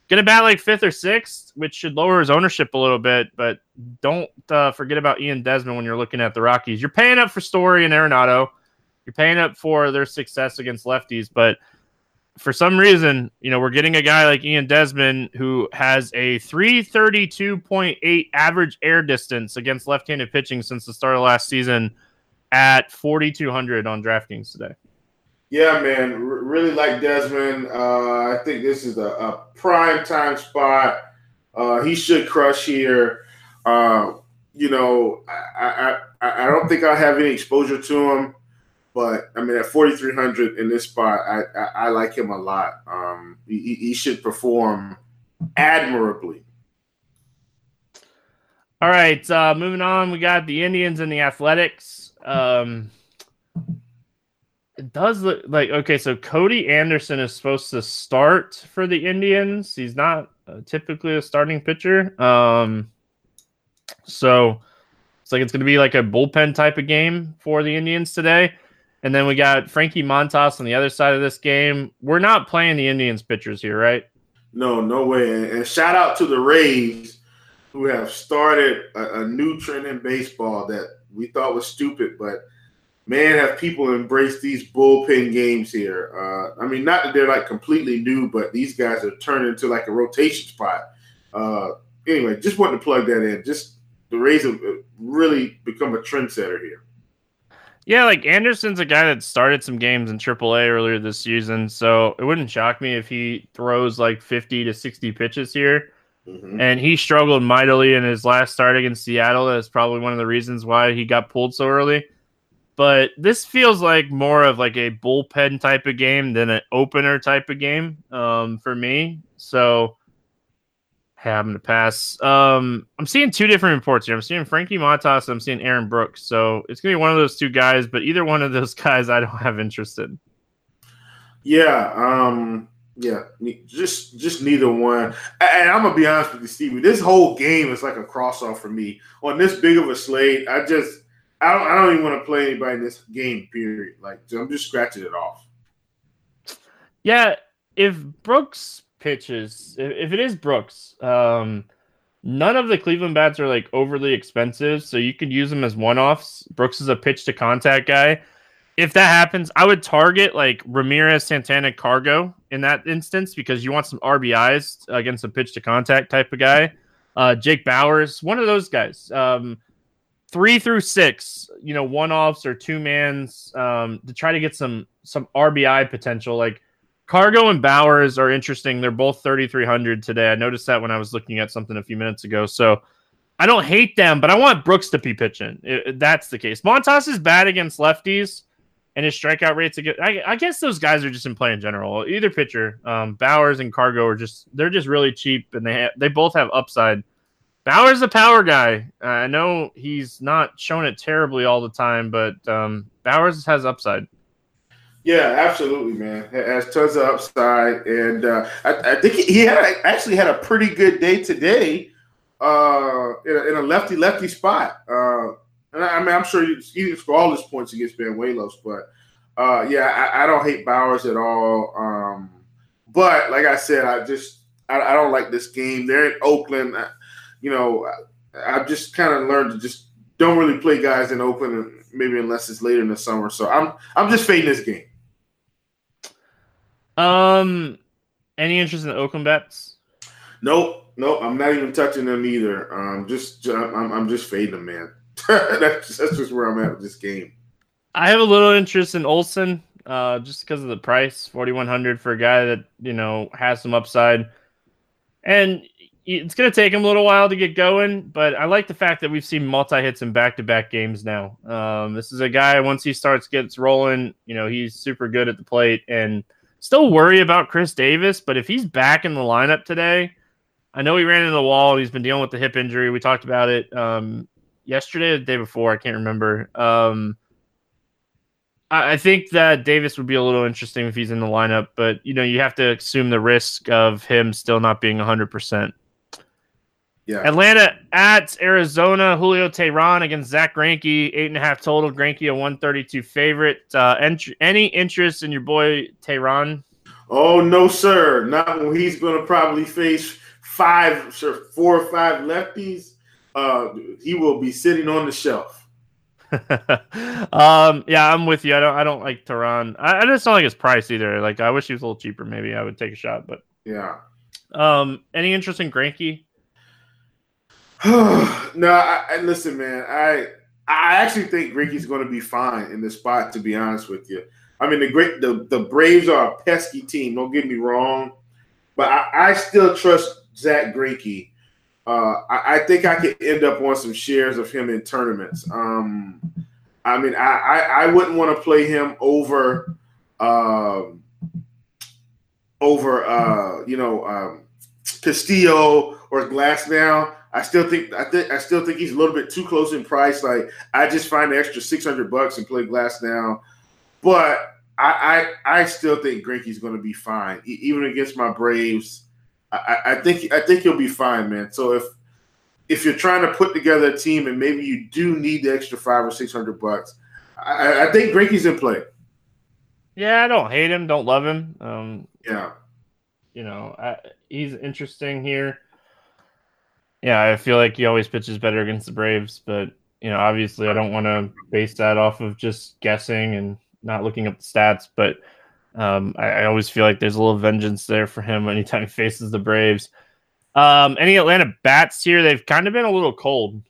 Gonna bat like fifth or sixth, which should lower his ownership a little bit. But don't uh, forget about Ian Desmond when you're looking at the Rockies. You're paying up for Story and Arenado. You're paying up for their success against lefties, but for some reason, you know, we're getting a guy like Ian Desmond who has a 332.8 average air distance against left handed pitching since the start of last season at 4,200 on DraftKings today. Yeah, man, R- really like Desmond. Uh, I think this is a, a prime time spot. Uh, he should crush here. Uh, you know, I, I, I, I don't think I'll have any exposure to him But I mean, at 4,300 in this spot, I, I, I like him a lot. Um, he, he should perform admirably. All right, uh, moving on. We got the Indians and the Athletics. Um, it does look like okay. So Cody Anderson is supposed to start for the Indians. He's not uh, typically a starting pitcher. Um, so it's like it's going to be like a bullpen type of game for the Indians today. And then we got Frankie Montas on the other side of this game. We're not playing the Indians pitchers here, right? No, no way. And shout out to the Rays who have started a, a new trend in baseball that we thought was stupid, but man, have people embraced these bullpen games here. Uh, I mean, not that they're like completely new, but these guys are turned into like a rotation spot. Uh, anyway, just wanted to plug that in. Just the Rays have really become a trendsetter here. Yeah, like Anderson's a guy that started some games in AAA earlier this season, so it wouldn't shock me if he throws like 50 to 60 pitches here. Mm-hmm. And he struggled mightily in his last start against Seattle. That's probably one of the reasons why he got pulled so early. But this feels like more of like a bullpen type of game than an opener type of game um, for me. So having to pass. Um, I'm seeing two different reports here. I'm seeing Frankie Montas. I'm seeing Aaron Brooks. So it's gonna be one of those two guys. But either one of those guys, I don't have interest in. Yeah. Um. Yeah. Just just neither one. And I'm gonna be honest with you, Stevie. This whole game is like a cross off for me on this big of a slate. I just I don't I don't even want to play anybody in this game. Period. Like I'm just scratching it off. Yeah. If Brooks pitches, if it is Brooks, um, none of the Cleveland bats are like overly expensive, so you could use them as one offs. Brooks is a pitch to contact guy. If that happens, I would target like Ramirez, Santana, Cargo in that instance because you want some RBIs against a pitch to contact type of guy. Uh, Jake Bauers, one of those guys. Um, three through six, you know, one offs or two mans um, to try to get some some RBI potential. Like Cargo and Bauers are interesting. They're both 3,300 today. I noticed that when I was looking at something a few minutes ago. So I don't hate them, but I want Brooks to be pitching. If that's the case. Montas is bad against lefties, and his strikeout rates. Against, I, I guess those guys are just in play in general. Either pitcher, um, Bauers and Cargo are just they're just really cheap, and they ha- they both have upside. Bauers a power guy. Uh, I know he's not shown it terribly all the time, but um, Bauers has upside. Yeah, absolutely, man. Has tons of upside, and uh, I, I, think he had actually had a pretty good day today uh, in, a, lefty lefty spot. Uh, and I, I, mean, I'm sure he can score all his points against Ben Banuelos, but uh, yeah, I, I, don't hate Bauers at all. Um, but like I said, I just I, don't like this game. They're in Oakland. you know, I've just kind of learned to just don't really play guys in Oakland, maybe unless it's later in the summer. So I'm I'm just fading this game. Um, any interest in the Oakland bets? Nope, nope. I'm not even touching them either. Um, just I'm, I'm just fading them, man. that's that's just where I'm at with this game. I have a little interest in Olson, uh, just because of the price, forty one hundred for a guy that you know has some upside, and it's going to take him a little while to get going. But I like the fact that we've seen multi hits in back to back games now. Um, this is a guy once he starts gets rolling, you know, he's super good at the plate and Still worry about Chris Davis, but if he's back in the lineup today, I know he ran into the wall. He's been dealing with the hip injury. We talked about it um, yesterday or the day before. I can't remember. Um, I, I think that Davis would be a little interesting if he's in the lineup, but you know you have to assume the risk of him still not being 100. percent yeah. Atlanta at Arizona. Julio Teheran against Zack Greinke. Eight and a half total. Greinke a 132 favorite. Uh, ent- any interest in your boy Teheran? Oh no, sir. Not when he's going to probably face five, sure, four or five lefties. Uh, he will be sitting on the shelf. um, yeah, I'm with you. I don't, I don't like Teheran. I, I just don't like his price either. Like, I wish he was a little cheaper. Maybe I would take a shot, but yeah. Um, any interest in Greinke? no, I, I, listen, man. I I actually think Ricky's going to be fine in this spot. To be honest with you, I mean the great the the Braves are a pesky team. Don't get me wrong, but I, I still trust Zack Greinke. Uh, I, I, think I could end up on some shares of him in tournaments. Um, I mean, I I, I wouldn't want to play him over, um, over uh, you know, um, Castillo or Glasnow. I still think I think I still think he's a little bit too close in price. Like I just find the extra six hundred bucks and play Glasnow, but I I, I still think Greinke's going to be fine, e- even against my Braves. I, I think I think he'll be fine, man. So if if you're trying to put together a team and maybe you do need the extra five or six hundred bucks, I, I think Greinke's in play. Yeah, I don't hate him, don't love him. Um, yeah, you know, I, he's interesting here. Yeah, I feel like he always pitches better against the Braves, but you know, obviously, I don't want to base that off of just guessing and not looking up the stats. But um, I, I, always feel like there's a little vengeance there for him anytime he faces the Braves. Um, any Atlanta bats here? They've kind of been a little cold.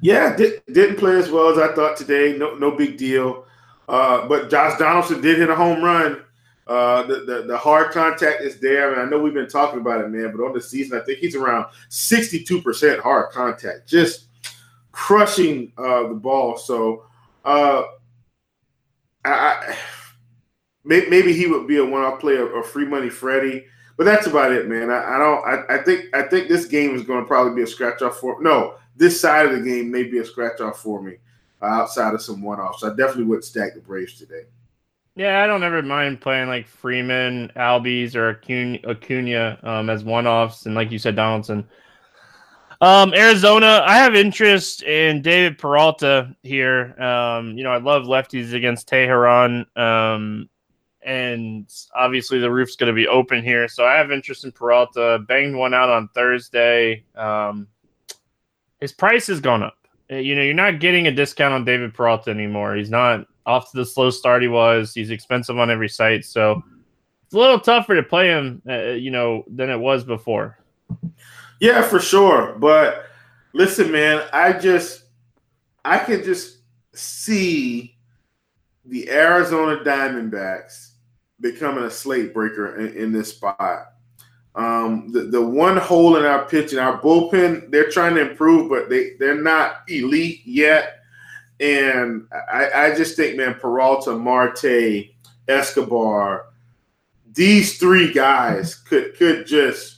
Yeah, did, not play as well as I thought today. No, no big deal. Uh, but Josh Donaldson did hit a home run. Uh, the, the, the hard contact is there, and I know we've been talking about it, man. But on the season, I think he's around sixty-two percent hard contact, just crushing uh, the ball. So, uh, I, I, maybe he would be a one-off player, a free money Freddie. But that's about it, man. I, I don't. I, I, think. I think this game is going to probably be a scratch off for. No, this side of the game may be a scratch off for me, uh, outside of some one offs. I definitely would stack the Braves today. Yeah, I don't ever mind playing like Freeman, Albies, or Acuna, Acuna um, as one offs, and like you said, Donaldson. Um, Arizona, I have interest in David Peralta here. Um, you know, I love lefties against Teheran, Um, and obviously the roof's going to be open here. So I have interest in Peralta. Banged one out on Thursday. Um, his price has gone up. You know, you're not getting a discount on David Peralta anymore. He's not off to the slow start he was. He's expensive on every site. So it's a little tougher to play him, uh, you know, than it was before. Yeah, for sure. But listen, man, I just, I can just see the Arizona Diamondbacks becoming a slate breaker in, in this spot. Um, the, the one hole in our pitching, our bullpen, they're trying to improve, but they, they're not elite yet. And I, I just think, man, Peralta, Marte, Escobar, these three guys could could just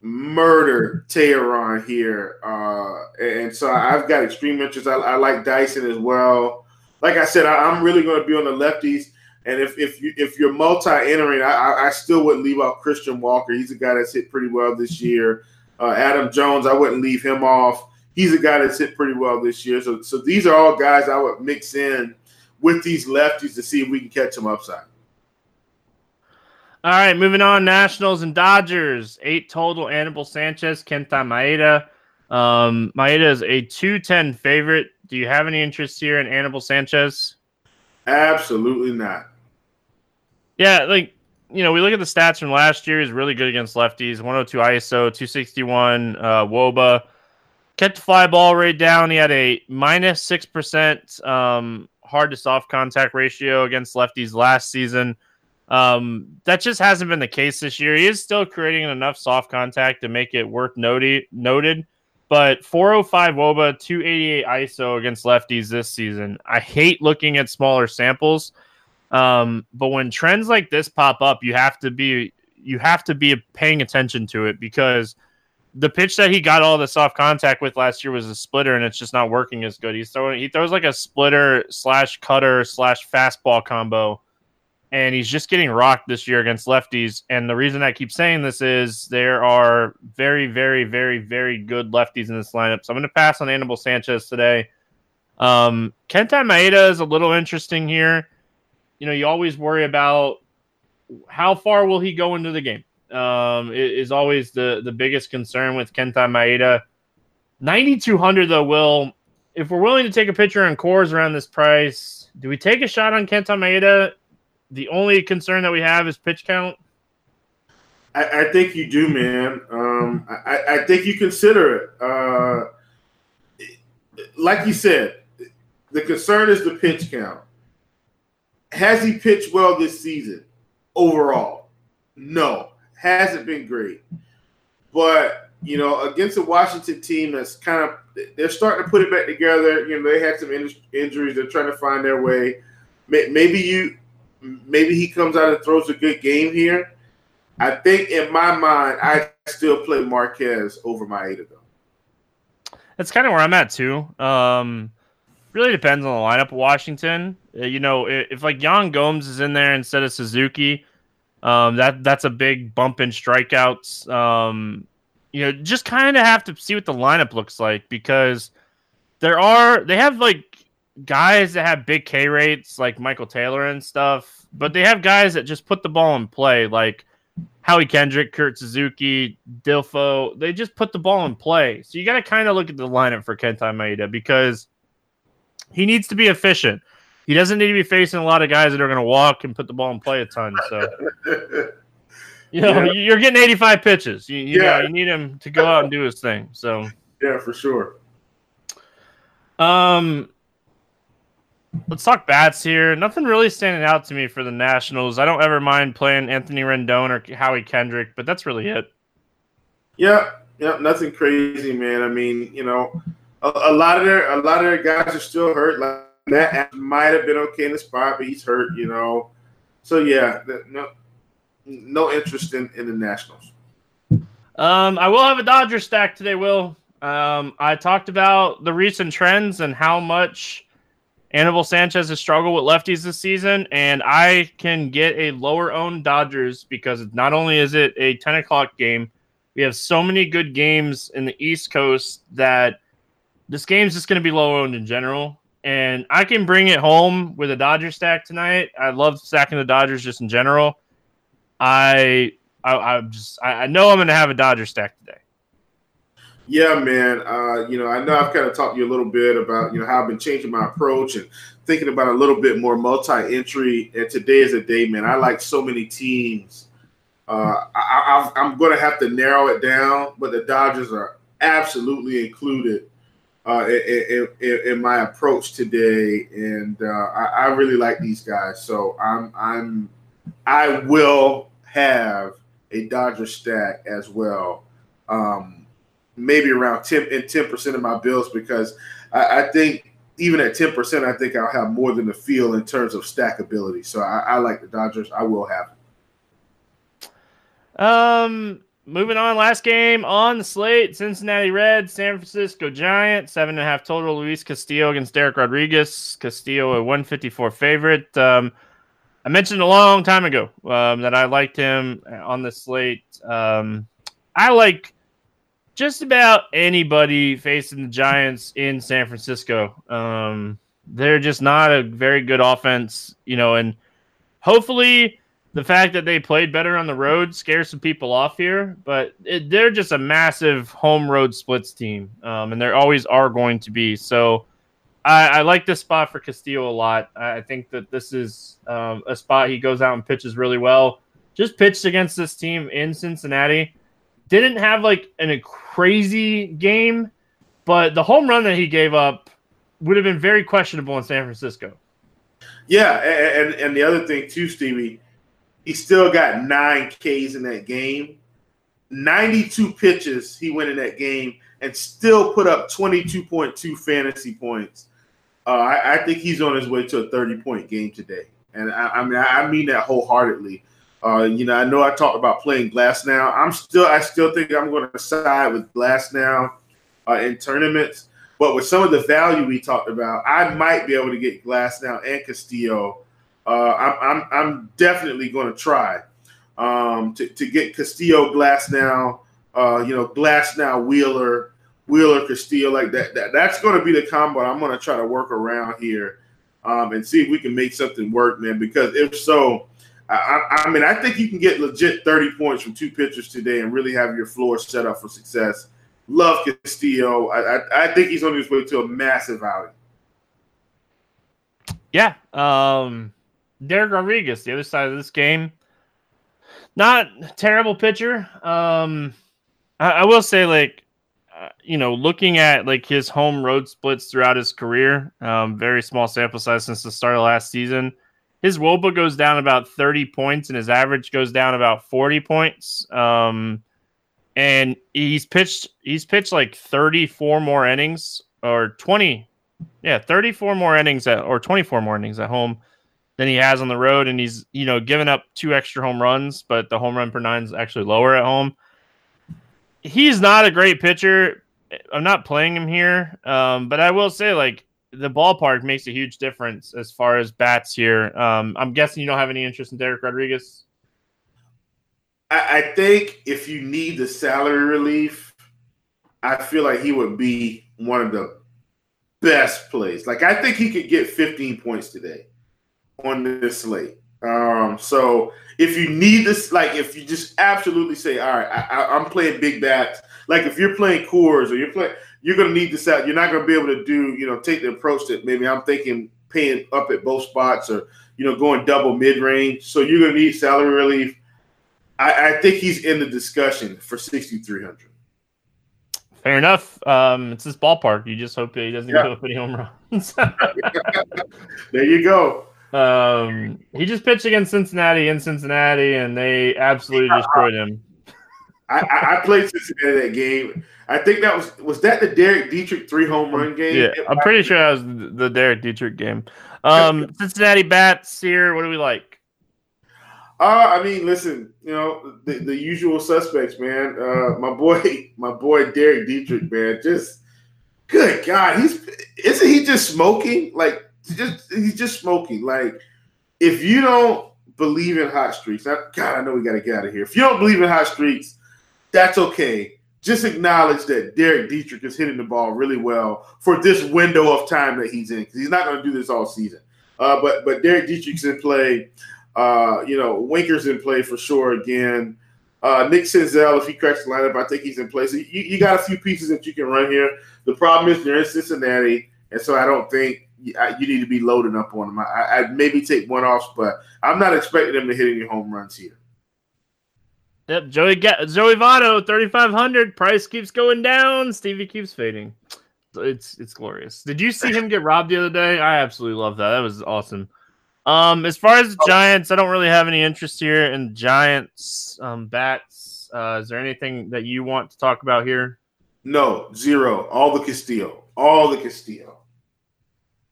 murder Teheran here. Uh, and so I've got extreme interest. I, I like Dyson as well. Like I said, I, am really going to be on the lefties. And if if you if you're multi entering, I, I still wouldn't leave out Christian Walker. He's a guy that's hit pretty well this year. Uh, Adam Jones, I wouldn't leave him off. He's a guy that's hit pretty well this year. So so these are all guys I would mix in with these lefties to see if we can catch them upside. All right, moving on. Nationals and Dodgers. Eight total. Anibal Sanchez, Kenta Maeda. Um, Maeda is a 210 favorite. Do you have any interest here in Anibal Sanchez? Absolutely not. Yeah, like you know, we look at the stats from last year. He's really good against lefties. 102 ISO, 261 uh, WOBA. Kept the fly ball rate down. He had a minus six percent um, hard to soft contact ratio against lefties last season. Um, that just hasn't been the case this year. He is still creating enough soft contact to make it worth noted. Noted, but 405 WOBA, 288 ISO against lefties this season. I hate looking at smaller samples um, but when trends like this pop up, you have to be you have to be paying attention to it because the pitch that he got all the soft contact with last year was a splitter, and it's just not working as good. He's throwing he throws like a splitter slash cutter slash fastball combo, and he's just getting rocked this year against lefties. And the reason I keep saying this is there are very, very, very, very good lefties in this lineup. So I'm going to pass on Anibal Sanchez today. Um, Kenta Maeda is a little interesting here you know, you always worry about how far will he go into the game. Um, is always the the biggest concern with Kenta Maeda. 9200 though will if we're willing to take a picture on Coors around this price, do we take a shot on Kenta Maeda? The only concern that we have is pitch count. I, I think you do, man. Um, I, I, think you consider it. Uh, like you said, the concern is the pitch count. Has he pitched well this season overall? No, hasn't been great. But you know, against a Washington team that's kind of they're starting to put it back together. You know, they had some in- injuries. They're trying to find their way. Maybe you, maybe he comes out and throws a good game here. I think in my mind, I still play Marquez over my Maeda though. That's kind of where I'm at too. Um, really depends on the lineup Washington. Uh, you know, if, if, like Yan Gomes is in there instead of Suzuki, um, that that's a big bump in strikeouts. Um, you know, just kind of have to see what the lineup looks like because there are they have like guys that have big K rates like Michael Taylor and stuff, but they have guys that just put the ball in play like Howie Kendrick, Kurt Suzuki, Difo. They just put the ball in play. So you got to kind of look at the lineup for Kenta Maeda because he needs to be efficient. He doesn't need to be facing a lot of guys that are going to walk and put the ball in play a ton. So You know, yeah. you're getting 85 pitches. You, you yeah. know, you need him to go out and do his thing. So yeah, for sure. Um, let's talk bats here. Nothing really standing out to me for the Nationals. I don't ever mind playing Anthony Rendon or Howie Kendrick, but that's really it. Yeah, yeah, nothing crazy, man. I mean, you know, a, a lot of their a lot of their guys are still hurt. Like that might have been okay in the spot, but he's hurt. You know, so yeah, no, no interest in, in the Nationals. Um, I will have a Dodger stack today, Will. Um, I talked about the recent trends and how much Anibal Sanchez has struggled with lefties this season, and I can get a lower owned Dodgers because not only is it a 10 o'clock game, we have so many good games in the East Coast that this game's just going to be low owned in general. And I can bring it home with a Dodger stack tonight. I love stacking the Dodgers just in general. I I, am just I, I, know I'm to have a Dodger stack today. Yeah, man. Uh, you know, I know I've kind of talked to you a little bit about you know how I've been changing my approach and thinking about a little bit more multi-entry. And today is a day, man. I like so many teams. Uh, I, am going to have to narrow it down, but the Dodgers are absolutely included uh, in, in, in, my approach today, and uh, I, I really like these guys. So I'm I'm I will have a Dodger stack as well. Um, maybe around 10 and 10% of my bills because I, I, think even at 10%, I think I'll have more than the feel in terms of stackability. So I, I like the Dodgers. I will have it. Um, moving on, last game on the slate: Cincinnati Reds, San Francisco Giants, seven and a half total. Luis Castillo against Dereck Rodriguez. Castillo a 154 favorite. Um, I mentioned a long time ago um, that I liked him on the slate. Um, I like just about anybody facing the Giants in San Francisco. Um, they're just not a very good offense, you know, and hopefully the fact that they played better on the road scares some people off here. But it, they're just a massive home road splits team, um, and there always are going to be. So I, I, like this spot for Castillo a lot. I think that this is um, a spot he goes out and pitches really well. Just pitched against this team in Cincinnati. Didn't have like an, a crazy game, but the home run that he gave up would have been very questionable in San Francisco. Yeah, and and the other thing too, Stevie, he still got nine Ks in that game. 92 pitches he went in that game and still put up 22.2 fantasy points. Uh, I, I, think he's on his way to a 30 point game today. And I, I mean, I, mean that wholeheartedly. Uh, you know, I know I talked about playing Glasnow. I'm still, I still think I'm going to side with Glasnow uh, in tournaments. But with some of the value we talked about, I might be able to get Glasnow and Castillo. Uh, I'm, I'm, I'm definitely going to try um, to, to get Castillo, Glasnow, uh, you know, Glasnow, Wheeler, Wheeler Castillo like that. that that's going to be the combo I'm going to try to work around here um, and see if we can make something work, man. Because if so, I, I, mean, I think you can get legit 30 points from two pitchers today and really have your floor set up for success. Love Castillo. I, I, I think he's on his way to a massive outing. Yeah. Um, Dereck Rodriguez, the other side of this game, not terrible pitcher. Um, I, I will say, like, you know, looking at like his home road splits throughout his career, um, very small sample size since the start of last season. His WOBA goes down about 30 points and his average goes down about 40 points. Um, and he's pitched he's pitched like 34 more innings or 20 yeah 34 more innings at, or 24 more innings at home than he has on the road and he's you know given up two extra home runs but the home run per nine is actually lower at home. He's not a great pitcher. I'm not playing him here um, but i will say like the ballpark makes a huge difference as far as bats here. Um, i'm guessing you don't have any interest in Dereck rodriguez? I, I think if you need the salary relief, I feel like he would be one of the best plays. Like I think he could get 15 points today on this slate. Um, so if you need this, like if you just absolutely say, all right, I, am playing big bats. Like if you're playing Coors or you're playing, you're going to need this out. You're not going to be able to do, you know, take the approach that maybe I'm thinking paying up at both spots or you know going double mid range. So you're going to need salary relief. I, I think he's in the discussion for 6,300. Fair enough. Um, it's this ballpark. You just hope he doesn't yeah. give up any home runs. there you go. Um, he just pitched against Cincinnati in Cincinnati, and they absolutely destroyed him. I, I, played Cincinnati that game. I think that was was that the Derek Dietrich three home run game. Yeah, I'm pretty sure that was the Derek Dietrich game. Um, Cincinnati bats here. What do we like? Uh, I mean, listen, you know the, the usual suspects, man. Uh, my boy, my boy Derek Dietrich, man. Just good God, he's isn't he just smoking? Like, just he's just smoking. Like, if you don't believe in hot streaks, I, God, I know we got to get out of here. If you don't believe in hot streaks, that's okay. Just acknowledge that Derek Dietrich is hitting the ball really well for this window of time that he's in. Because he's not going to do this all season. Uh, but but Derek Dietrich's in play. Uh, you know, Winker's in play for sure again. Uh, Nick Senzel, if he cracks the lineup, I think he's in place. So you, you got a few pieces that you can run here. The problem is they're in Cincinnati, and so I don't think you, you need to be loading up on them. I, would maybe take one off, but I'm not expecting them to hit any home runs here. Yep, Joey Joey Votto, 3,500. Price keeps going down. Stevie keeps fading. It's it's glorious. Did you see him get robbed the other day? I absolutely love that. That was awesome. Um, as far as the Giants, I don't really have any interest here in Giants um, bats. Uh, is there anything that you want to talk about here? No, zero. All the Castillo. All the Castillo.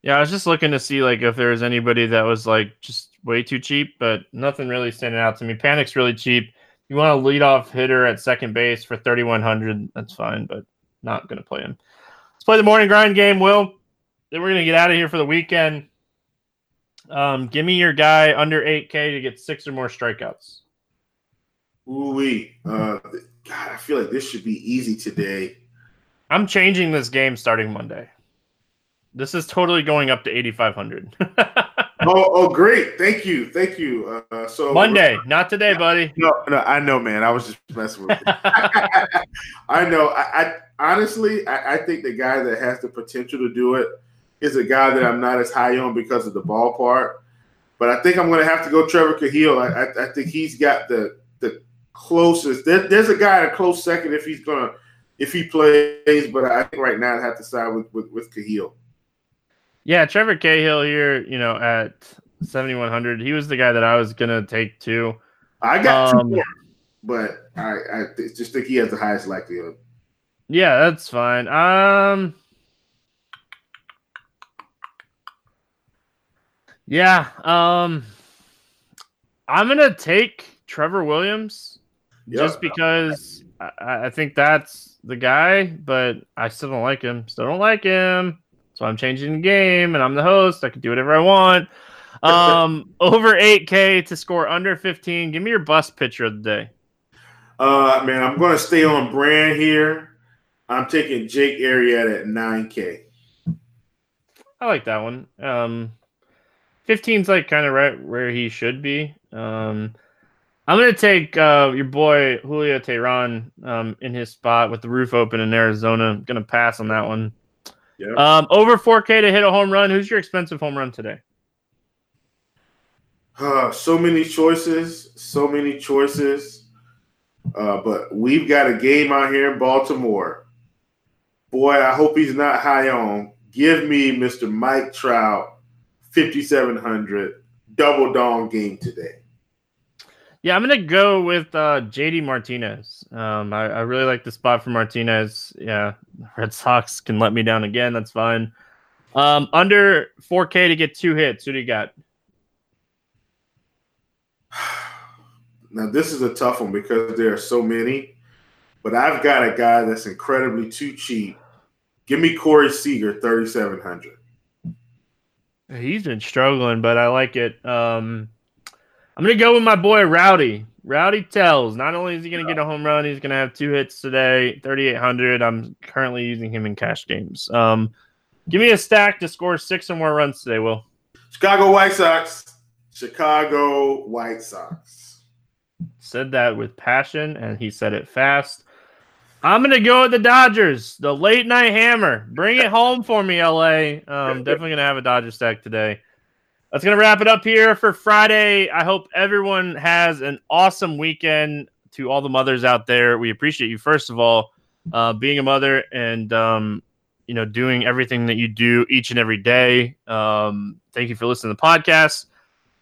Yeah, I was just looking to see like if there was anybody that was like just way too cheap, but nothing really standing out to me. Panik's really cheap. You want a leadoff hitter at second base for thirty one hundred? That's fine, but not gonna play him. Let's play the morning grind game, Will. Then we're gonna get out of here for the weekend. Um, give me your guy under 8K to get six or more strikeouts. Ooh, uh, God, I feel like this should be easy today. I'm changing this game starting Monday. This is totally going up to 8,500. oh, oh, great! Thank you, thank you. Uh, so Monday, not today, buddy. No, no, I know, man. I was just messing with you. I know. I, I honestly, I, I think the guy that has the potential to do it is a guy that I'm not as high on because of the ballpark. But I think I'm going to have to go Trevor Cahill. I, I, I think he's got the the closest. There, there's a guy in a close second if he's gonna if he plays, but I think right now I have to side with with, with Cahill. Yeah, Trevor Cahill here, you know, at 7100, he was the guy that I was gonna take too. I got um, two more, but I, I just think he has the highest likelihood. Yeah, that's fine. Um, Yeah. Um I'm gonna take Trevor Williams yep. just because I, I, think that's the guy, but I still don't like him. Still don't like him. So I'm changing the game and I'm the host. I can do whatever I want. Um over 8K to score under 15. Give me your bust pitcher of the day. Uh man, I'm gonna stay on brand here. I'm taking Jake Arrieta at 9K. I like that one. Um 15's like kind of right where he should be. Um, I'm gonna take uh, your boy Julio Teheran um, in his spot with the roof open in Arizona. I'm gonna pass on that one. Yeah. Um, over 4K to hit a home run. Who's your expensive home run today? Uh, so many choices, so many choices. Uh, but we've got a game out here in Baltimore. Boy, I hope he's not high on. Give me Mr. Mike Trout 5700 double dong game today. Yeah, I'm gonna go with uh, JD Martinez. Um, I, I, really like the spot for Martinez. Yeah, Red Sox can let me down again. That's fine. Um, under 4K to get two hits. Who do you got? Now this is a tough one because there are so many, but I've got a guy that's incredibly too cheap. Give me Corey Seager, thirty seven hundred. He's been struggling, but I like it. Um, I'm gonna go with my boy Rowdy. Rowdy Tellez. Not only is he gonna get a home run, he's gonna have two hits today. 3,800. I'm currently using him in cash games. Um, give me a stack to score six or more runs today. Will Chicago White Sox. Chicago White Sox. Said that with passion, and he said it fast. I'm gonna go with the Dodgers, the late night hammer. Bring it home for me, LA. Um, definitely gonna have a Dodger stack today. That's gonna wrap it up here for Friday. I hope everyone has an awesome weekend. To all the mothers out there, we appreciate you first of all uh, being a mother and um, you know doing everything that you do each and every day. Um, thank you for listening to the podcast.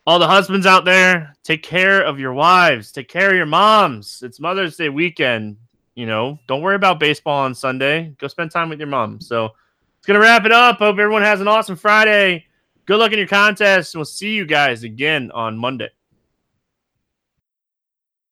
All the husbands out there, take care of your wives, take care of your moms. It's Mother's Day weekend you know, don't worry about baseball on Sunday. Go spend time with your mom. So it's gonna wrap it up. Hope everyone has an awesome Friday. Good luck in your contest. We'll see you guys again on Monday.